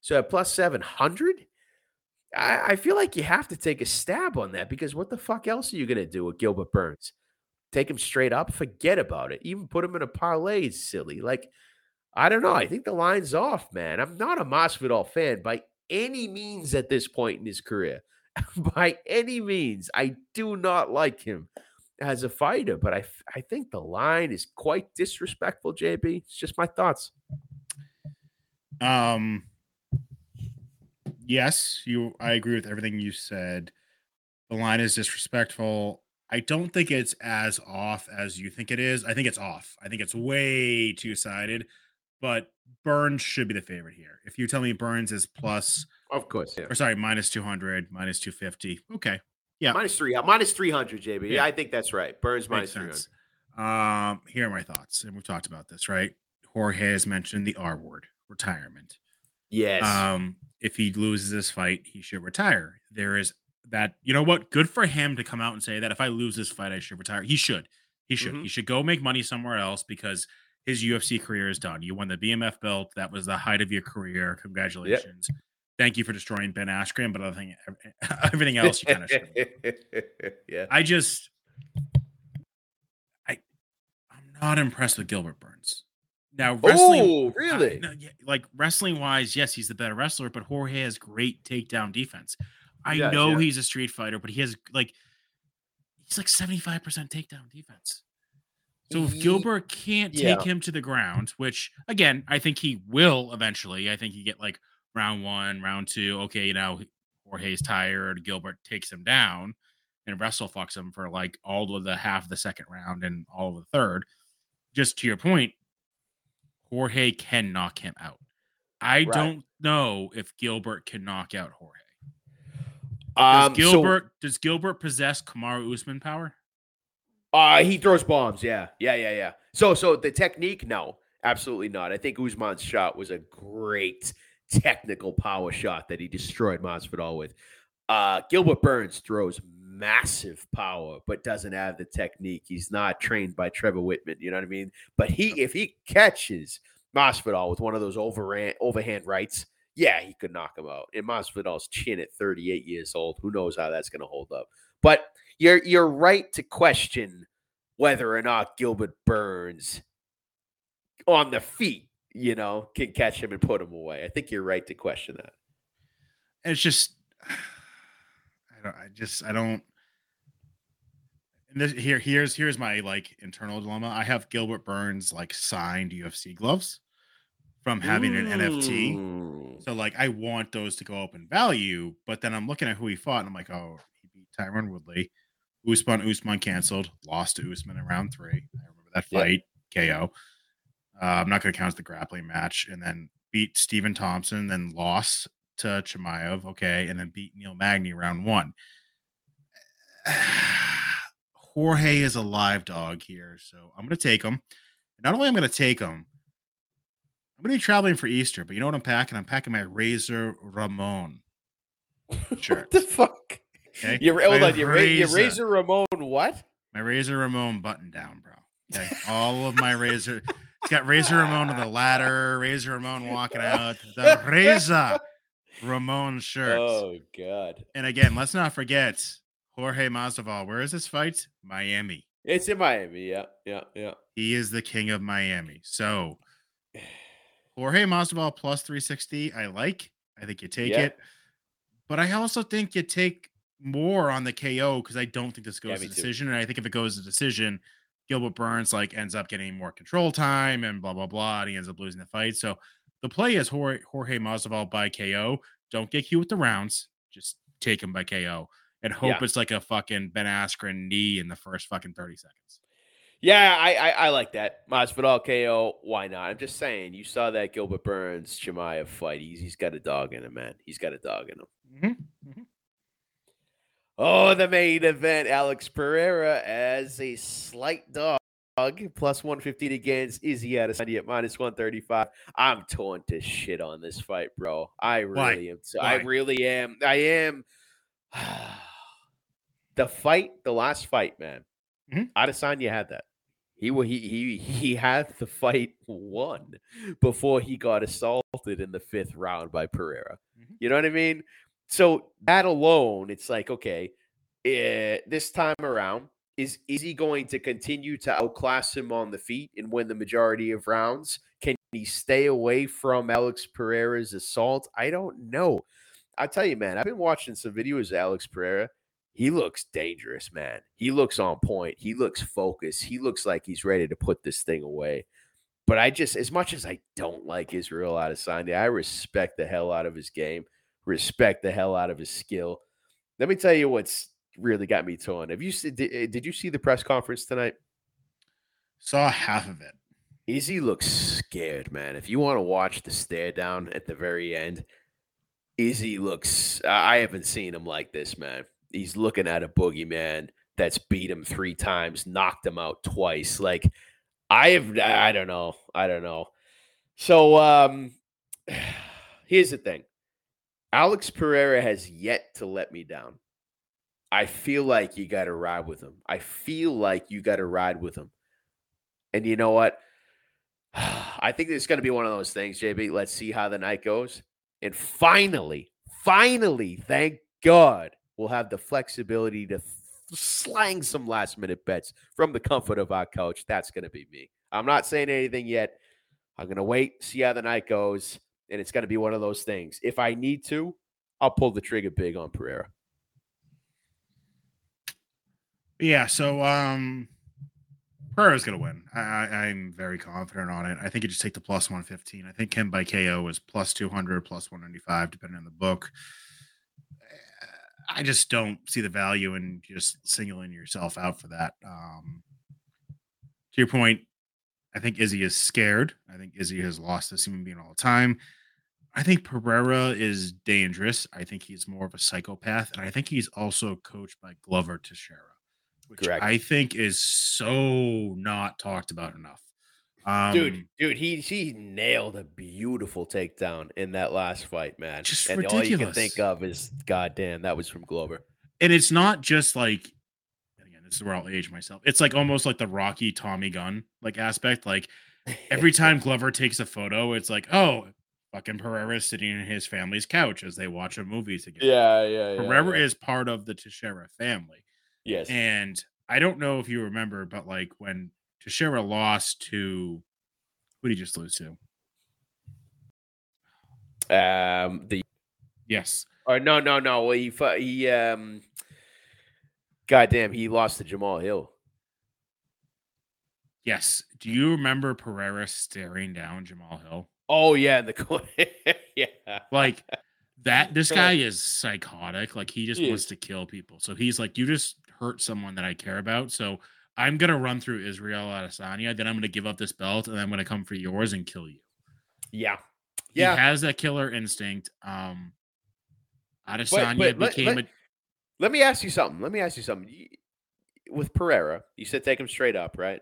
So at plus 700, I, I feel like you have to take a stab on that because what the fuck else are you going to do with Gilbert Burns? Take him straight up? Forget about it. Even put him in a parlay is silly. Like, I don't know. I think the line's off, man. I'm not a Masvidal fan by any means at this point in his career. by any means, I do not like him as a fighter, but I I think the line is quite disrespectful, JB. It's just my thoughts. Um. Yes, you. I agree with everything you said. The line is disrespectful. I don't think it's as off as you think it is. I think it's off. I think it's way two sided. But Burns should be the favorite here. If you tell me Burns is plus, Of course, yeah. or sorry, minus two hundred, minus two fifty. Okay, Yeah. Minus three, minus 300, JB. Yeah. I think that's right. Burns minus makes 300. sense. Um, here are my thoughts, and we've talked about this, right? Jorge has mentioned the R word, retirement. Yes. Um, if he loses this fight, he should retire. There is that, you know what? Good for him to come out and say that if I lose this fight, I should retire. He should. He should. Mhm. He should go make money somewhere else because his UFC career is done. You won the BMF belt. That was the height of your career. Congratulations. Thank you for destroying Ben Askren, but other thing, everything else you kind of yeah. I just, I, I'm not impressed with Gilbert Burns. Now wrestling, Oh, really? no, yeah, like wrestling wise, yes, he's the better wrestler, but Jorge has great takedown defense. I does, know yeah. he's a street fighter, but he has like he's like 75% takedown defense. So if Gilbert can't yeah. take him to the ground, which again, I think he will eventually. I think he get like round one, round two. Okay, you know, Jorge's tired. Gilbert takes him down and wrestle fucks him for like all of the half of the second round and all of the third. Just to your point, Jorge can knock him out. I Right. don't know if Gilbert can knock out Jorge. Does Um, so- Gilbert does Gilbert possess Kamaru Usman power? Uh, he throws bombs. Yeah, yeah, yeah, yeah. So, so the technique, no, Absolutely not. I think Usman's shot was a great technical power shot that he destroyed Masvidal with. Uh, Gilbert Burns throws massive power, but doesn't have the technique. He's not trained by Trevor Wittman. You know what I mean? But he, if he catches Masvidal with one of those overhand, overhand rights, yeah, he could knock him out. And Masvidal's chin at 38 years old, who knows how that's going to hold up? But you're you're right to question whether or not Gilbert Burns on the feet, you know, can catch him and put him away. I think you're right to question that. It's just, I don't, I just, I don't. And this, here, here's here's my like internal dilemma. I have Gilbert Burns like signed UFC gloves from having an NFT. So like I want those to go up in value, but then I'm looking at who he fought and I'm like, oh, he beat Tyron Woodley. Usman Usman canceled, lost to Usman in round three. I remember that fight, KO. Uh, I'm not going to count as the grappling match, and then beat Stephen Thompson, then lost to Chimaev, okay, and then beat Neil Magny round one. Jorge is a live dog here, so I'm going to take him. Not only am I going to take him, I'm going to be traveling for Easter, but you know what I'm packing? I'm packing my Razor Ramon shirt. what the fuck? Okay. You hold on, you razor, razor Ramon what? My Razor Ramon button down, bro. Okay. All of my razor. It's got Razor Ramon on the ladder, Razor Ramon walking out, the Razor Ramon shirt. Oh God. And again, let's not forget Jorge Masvidal. Where is this fight? Miami. It's in Miami. Yeah, yeah, yeah. He is the king of Miami. So Jorge Masvidal plus 360. I like. I think you take yeah. it. But I also think you take more on the KO because I don't think this goes yeah, to decision. Too. And I think if it goes to decision, Gilbert Burns like ends up getting more control time and blah blah blah, and he ends up losing the fight. So the play is Jorge, Jorge Masvidal by KO. Don't get cute with the rounds. Just take him by KO and hope yeah. it's like a fucking Ben Askren knee in the first fucking thirty seconds. Yeah, I, I, I like that. Masvidal KO. Why not? I'm just saying. You saw that Gilbert Burns Chimaev fight. He's, he's got a dog in him, man. He's got a dog in him. Mm-hmm. Mm-hmm. Oh, the main event. Alex Pereira as a slight dog. Plus 115 against Izzy Adesanya at minus 135. I'm torn to shit on this fight, bro. I really Why? am. I really am. I am. the fight, the last fight, man. Mm-hmm. Adesanya had that. He he he he had the fight won before he got assaulted in the fifth round by Pereira. Mm-hmm. You know what I mean? So that alone, it's like, okay, uh, this time around, is is he going to continue to outclass him on the feet and win the majority of rounds? Can he stay away from Alex Pereira's assault? I don't know. I tell you, man, I've been watching some videos of Alex Pereira. He looks dangerous, man. He looks on point. He looks focused. He looks like he's ready to put this thing away. But I just, as much as I don't like Israel out of Adesanya, I respect the hell out of his game respect the hell out of his skill. Let me tell you what's really got me torn. Have you did, eh, did you see the press conference tonight? Saw half of it. Izzy looks scared, man. If you want to watch the stare down at the very end, Izzy looks. I haven't seen him like this, man. He's looking at a boogeyman that's beat him three times, knocked him out twice. Like I have, I don't know, I don't know. So um, here's the thing: Alex Pereira has yet to let me down. I feel like you got to ride with him. I feel like you got to ride with him. And you know what? I think it's going to be one of those things, JB. Let's see how the night goes. And finally, finally, thank God, we'll have the flexibility to slang some last minute bets from the comfort of our couch. That's going to be me. I'm not saying anything yet. I'm going to wait, see how the night goes and it's going to be one of those things. If I need to, I'll pull the trigger big on Pereira. Yeah, so um Pereira's gonna win. I, am very confident on it. I think you just take the plus 115. I think Kim by KO is plus 200, plus 195, depending on the book. I just don't see the value in just singling yourself out for that. Um, to your point, I think Izzy is scared. I think Izzy has lost this human being all the time. I think Pereira is dangerous. I think he's more of a psychopath, and I think he's also coached by Glover Teixeira, which Correct. I think is so not talked about enough. Um, dude, dude, he he nailed a beautiful takedown in that last fight, man. Just and all you can think of is, goddamn, that was from Glover. and it's not just like again, this is where I'll age myself. It's like almost like the Rocky Tommy gun like aspect. Like every time Glover takes a photo, it's like, oh, fucking Pereira's sitting in his family's couch as they watch a movie together. yeah, yeah, Pereira is part of the Teixeira family. yes, And I don't know if you remember, but like when Teixeira lost to who did he just lose to? um, the Yes. or no, no, no, well, he he um, goddamn, he lost to Jamahal Hill. Yes. Do you remember Pereira staring down Jamahal Hill? Oh yeah, the yeah, Like that this guy is psychotic. Like he just He wants is. to kill people. So he's like, you just hurt someone that I care about. So I'm gonna run through Israel Adesanya, then I'm gonna give up this belt, and I'm gonna come for yours and kill you. yeah, yeah. He has that killer instinct. Um Adesanya but let- became let- a Let me ask you something. Let me ask you something. With Pereira, you said take him straight up, right?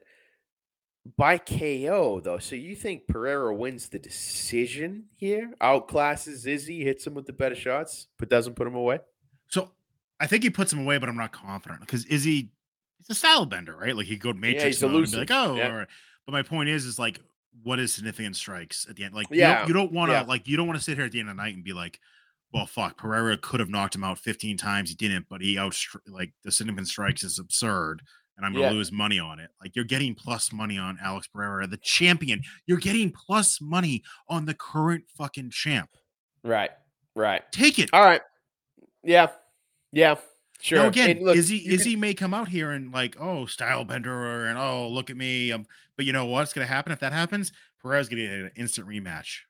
By KO, though. So you think Pereira wins the decision here? Outclasses Izzy, hits him with the better shots, but doesn't put him away? So I think he puts him away, but I'm not confident because Izzy he's a style bender, right? Like he go matrix yeah, he's mode and be elusive. like, oh, Yeah. right. but my point is, is like, what is significant strikes at the end? Like, Yeah, you don't, don't want to yeah. like you don't want to sit here at the end of the night and be like, well, fuck, Pereira could have knocked him out 15 times, he didn't, but he out like the significant strikes is absurd. And I'm gonna Yeah. lose money on it. Like you're getting plus money on Alex Pereira, the champion. You're getting plus money on the current fucking champ. Right, right. Take it. All right. Yeah, yeah, sure. Now again, look, Izzy you can- may come out here and like, oh, style bender, and oh, look at me. Um, but you know what's gonna happen if that happens? Pereira's gonna get an instant rematch.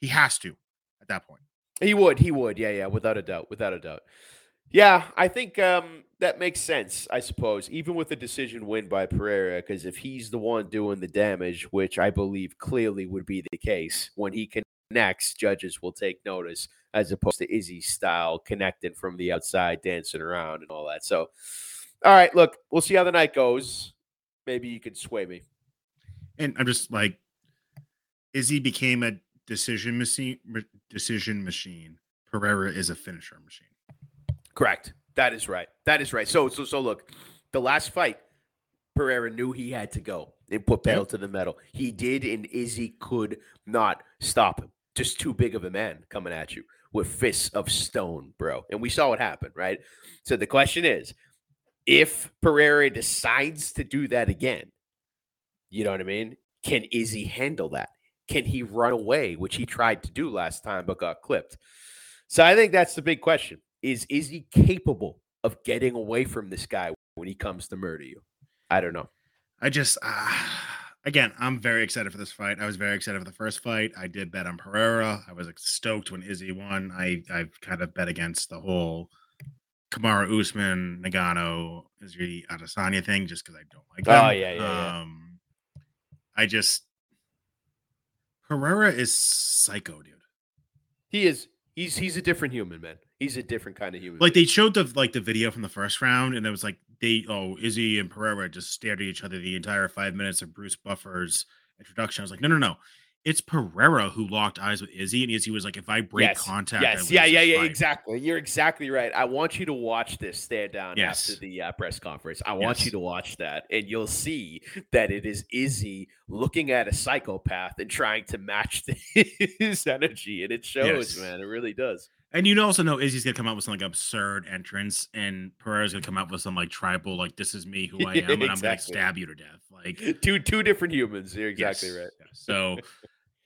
He has to at that point. He would, he would, yeah, yeah, without a doubt, without a doubt. Yeah, I think um, that makes sense. I suppose, even with the decision win by Pereira, because if he's the one doing the damage, which I believe clearly would be the case, when he connects, judges will take notice, as opposed to Izzy style connecting from the outside, dancing around, and all that. So, all right, look, we'll see how the night goes. Maybe you can sway me. And I'm just like, Izzy became a decision machine. Decision machine. Pereira is a finisher machine. Correct. That is right. That is right. So so so look, the last fight, Pereira knew he had to go and put pedal to the metal. He did, and Izzy could not stop him. Just too big of a man coming at you with fists of stone, bro. And we saw what happened, right? So the question is, if Pereira decides to do that again, you know what I mean? Can Izzy handle that? Can he run away, which he tried to do last time but got clipped? So I think that's the big question. Is is he capable of getting away from this guy when he comes to murder you? I don't know. I just, uh, again, I'm very excited for this fight. I was very excited for the first fight. I did bet on Pereira. I was like, stoked when Izzy won. I I've kind of bet against the whole Kamaru Usman Ngannou Izzy Adesanya thing just because I don't like them. Oh, yeah, yeah, yeah. Um, I just Pereira is psycho, dude. He is he's he's a different human, man. He's a different kind of human. Like they showed the like the video from the first round, and it was like they oh Izzy and Pereira just stared at each other the entire five minutes of Bruce Buffer's introduction. I was like, no, no, no, it's Pereira who locked eyes with Izzy, and Izzy was like, if I break Yes, contact, I Yes, yeah, yeah, yeah, fight." exactly. You're exactly right. I want you to watch this stare down Yes. after the uh, press conference. I want Yes. you to watch that, and you'll see that it is Izzy looking at a psychopath and trying to match his energy, and it shows, man. It really does. And you also know Izzy's gonna come out with some like absurd entrance, and Pereira's gonna come out with some like tribal, like this is me, who I am, and I'm gonna stab you to death. Like Two two different humans. You're exactly Yes, right. So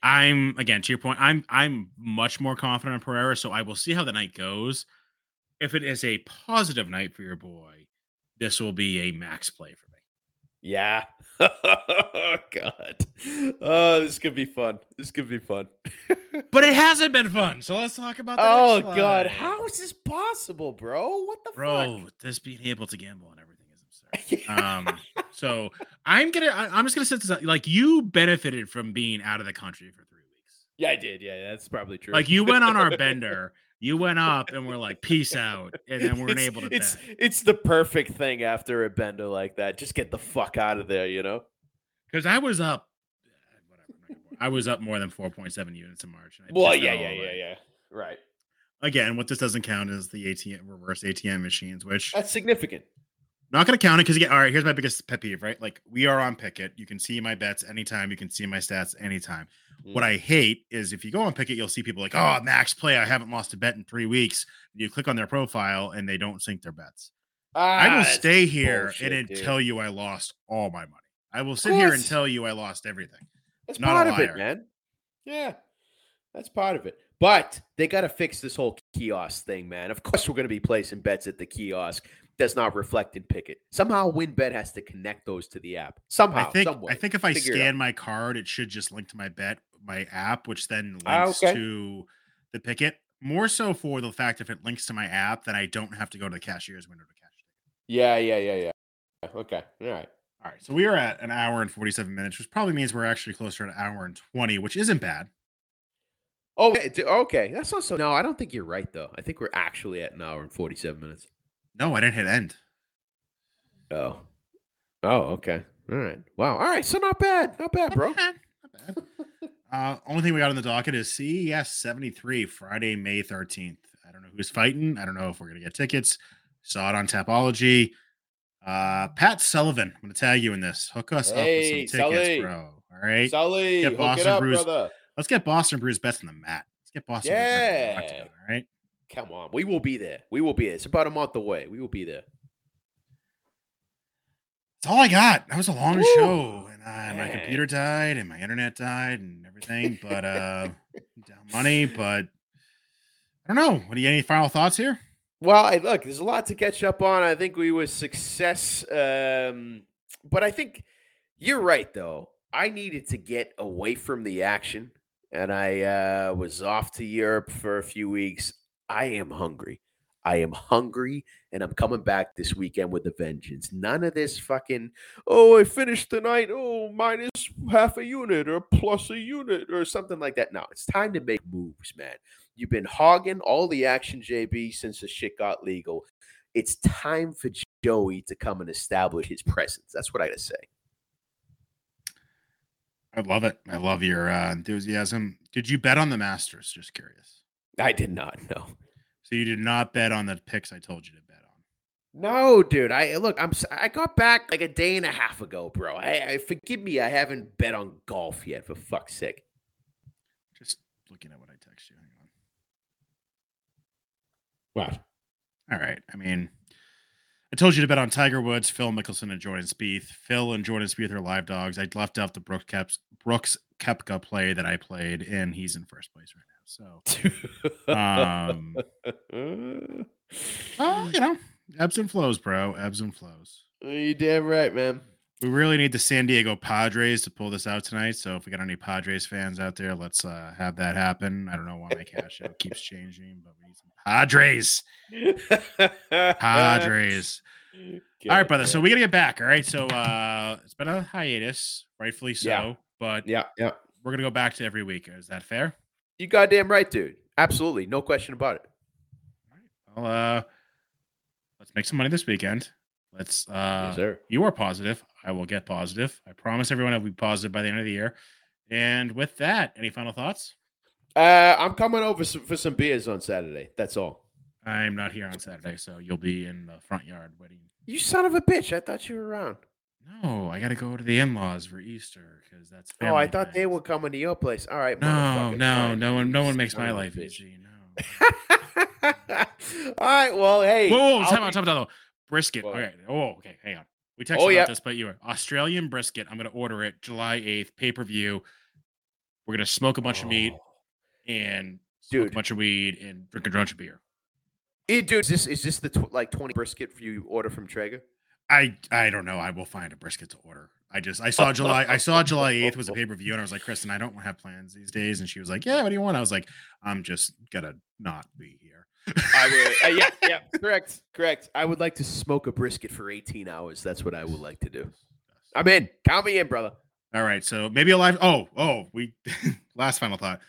I'm again to your point. I'm I'm much more confident in Pereira. So I will see how the night goes. If it is a positive night for your boy, this will be a max play for me. Yeah. Oh God. Oh, this could be fun. This could be fun. But it hasn't been fun. So let's talk about. Oh God. How is this possible, bro? What the bro? This being able to gamble and everything is absurd. um, so I'm gonna. I, I'm just gonna set this up. Like you benefited from being out of the country for three weeks. Yeah, I did. Yeah, that's probably true. Like you went on our bender. You went up and we're like, peace out, and then we're it's, unable to It's bet. it's the perfect thing after a bender like that. Just get the fuck out of there, you know. because I was up eh, whatever, I was up more than 4.7 units in March. Well, yeah, yeah, yeah, yeah. Right. Again, what this doesn't count is the ATM reverse ATM machines, which that's significant. Not going to count it because again, all right. Here's my biggest pet peeve, right? Like we are on Pikkit. You can see my bets anytime. You can see my stats anytime. Mm. What I hate is if you go on Pikkit, you'll see people like, "Oh, max play. I haven't lost a bet in three weeks." You click on their profile and they don't sync their bets. Ah, I will stay here bullshit, and tell you I lost all my money. I will sit here and tell you I lost everything. That's Not part of it, man. Yeah, that's part of it. But they got to fix this whole kiosk thing, man. Of course, we're going to be placing bets at the kiosk. Does not reflect in Pikkit. Somehow, WynnBET has to connect those to the app. Somehow, I think. I think if I scan my card, it should just link to my bet, my app, which then ah, links okay. to the Pikkit. More so for the fact if it links to my app, then I don't have to go to the cashier's window to cash. it. Yeah, yeah, yeah, yeah. Okay, all right. All right, so we are at an hour and 47 minutes, which probably means we're actually closer to an hour and 20, which isn't bad. Oh, okay. That's also no. I don't think you're right though. I think we're actually at an hour and 47 minutes. No, I didn't hit end. Oh, oh, okay. All right. Wow. All right. So not bad. Not bad, bro. Not bad. Uh, only thing we got on the docket is CES 73, Friday, May 13th. I don't know who's fighting. I don't know if we're gonna get tickets. Saw it on Tapology. Uh, Pat Sullivan, I'm gonna tag you in this. Hook us hey, up with some tickets, Sully. bro. All right, Sully, get Boston up, Brews. Brother. Let's get Boston Brews Bets in the mat. Let's get Boston. Yeah. Together, all right. Come on, we will be there. We will be there. It's about a month away. We will be there. That's all I got. That was a long Woo. show, and uh, my computer died, and my internet died, and everything. But uh, down money. But I don't know. What do you any final thoughts here? Well, I, look, there's a lot to catch up on. I think we was success, um, but I think you're right though. I needed to get away from the action, and I uh, was off to Europe for a few weeks. I am hungry. I am hungry, and I'm coming back this weekend with a vengeance. None of this fucking, oh, I finished the night, oh, minus half a unit or plus a unit or something like that. No, it's time to make moves, man. You've been hogging all the action, JB, since the shit got legal. It's time for Joey to come and establish his presence. That's what I gotta say. I love it. I love your uh, enthusiasm. Did you bet on the Masters? Just curious. I did not. know. So you did not bet on the picks I told you to bet on. No, dude. I look. I'm. I got back like a day and a half ago, bro. I, I forgive me. I haven't bet on golf yet. For fuck's sake. Just looking at what I text you. Hang on. What? All right. I mean, I told you to bet on Tiger Woods, Phil Mickelson, and Jordan Spieth. Phil and Jordan Spieth are live dogs. I left out the Brooks, Koepka play that I played, and he's in first place right now. So, um, oh, you know, ebbs and flows, bro. Ebbs and flows. You damn right, man. We really need the San Diego Padres to pull this out tonight. So if we got any Padres fans out there, let's uh, have that happen. I don't know why my cash out keeps changing, but we need some Padres. Padres. all right, brother. So we gotta get back. All right. So uh it's been a hiatus, rightfully so. Yeah. But yeah, yeah. We're gonna go back to every week. Is that fair? You goddamn right, dude. Absolutely. No question about it. All right. Well, uh let's make some money this weekend. Let's uh yes, you are positive. I will get positive. I promise everyone I'll be positive by the end of the year. And with that, any final thoughts? Uh, I'm coming over for some beers on Saturday. That's all. I'm not here on Saturday, so you'll be in the front yard waiting. You son of a bitch! I thought you were around. No, I got to go to the in-laws for Easter because that's. oh, I thought they were coming to your place. All right. No, no, no one, no one makes my life easy. No. all right. Well, hey. Whoa, whoa time out, time out, though. Brisket. Whoa. Okay. Oh, okay. Hang on. We texted oh, about this, but you were Australian brisket. I'm going to order it July 8th, pay per view. We're going to smoke a bunch oh. of meat oh. and dude, a bunch of weed and drink a bunch of beer. Dude, is this is this the tw- like twenty brisket you order from Traeger? I I don't know. I will find a brisket to order. I just I saw July I saw July eighth was a pay per view and I was like, Kristen, I don't have plans these days. And she was like, Yeah, what do you want? I was like, I'm just gonna not be here. I would, uh, yeah, yeah, correct, correct. I would like to smoke a brisket for 18 hours. That's what I would like to do. I'm in. Count me in, brother. All right, so maybe a live. Oh, oh, we last final thought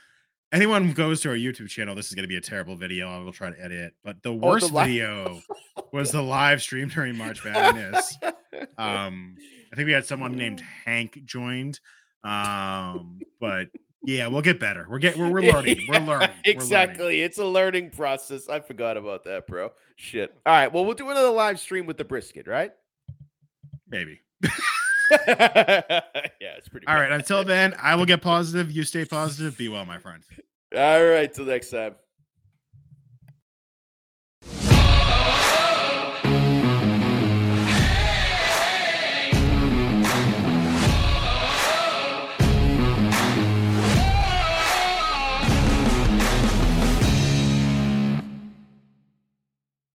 anyone who goes to our YouTube channel, this is going to be a terrible video. I will try to edit it. But the oh, worst the li- video was the live stream during March Madness. Um, I think we had someone named Hank joined, Um, but yeah, we'll get better. We're getting we're, we're learning. We're learning. exactly. We're learning. It's a learning process. I forgot about that, bro. Shit. All right. Well, we'll do another live stream with the brisket, right? Maybe. yeah, it's pretty. All bad. right. Until then, I will get positive. You stay positive. Be well, my friend. All right. Till next time.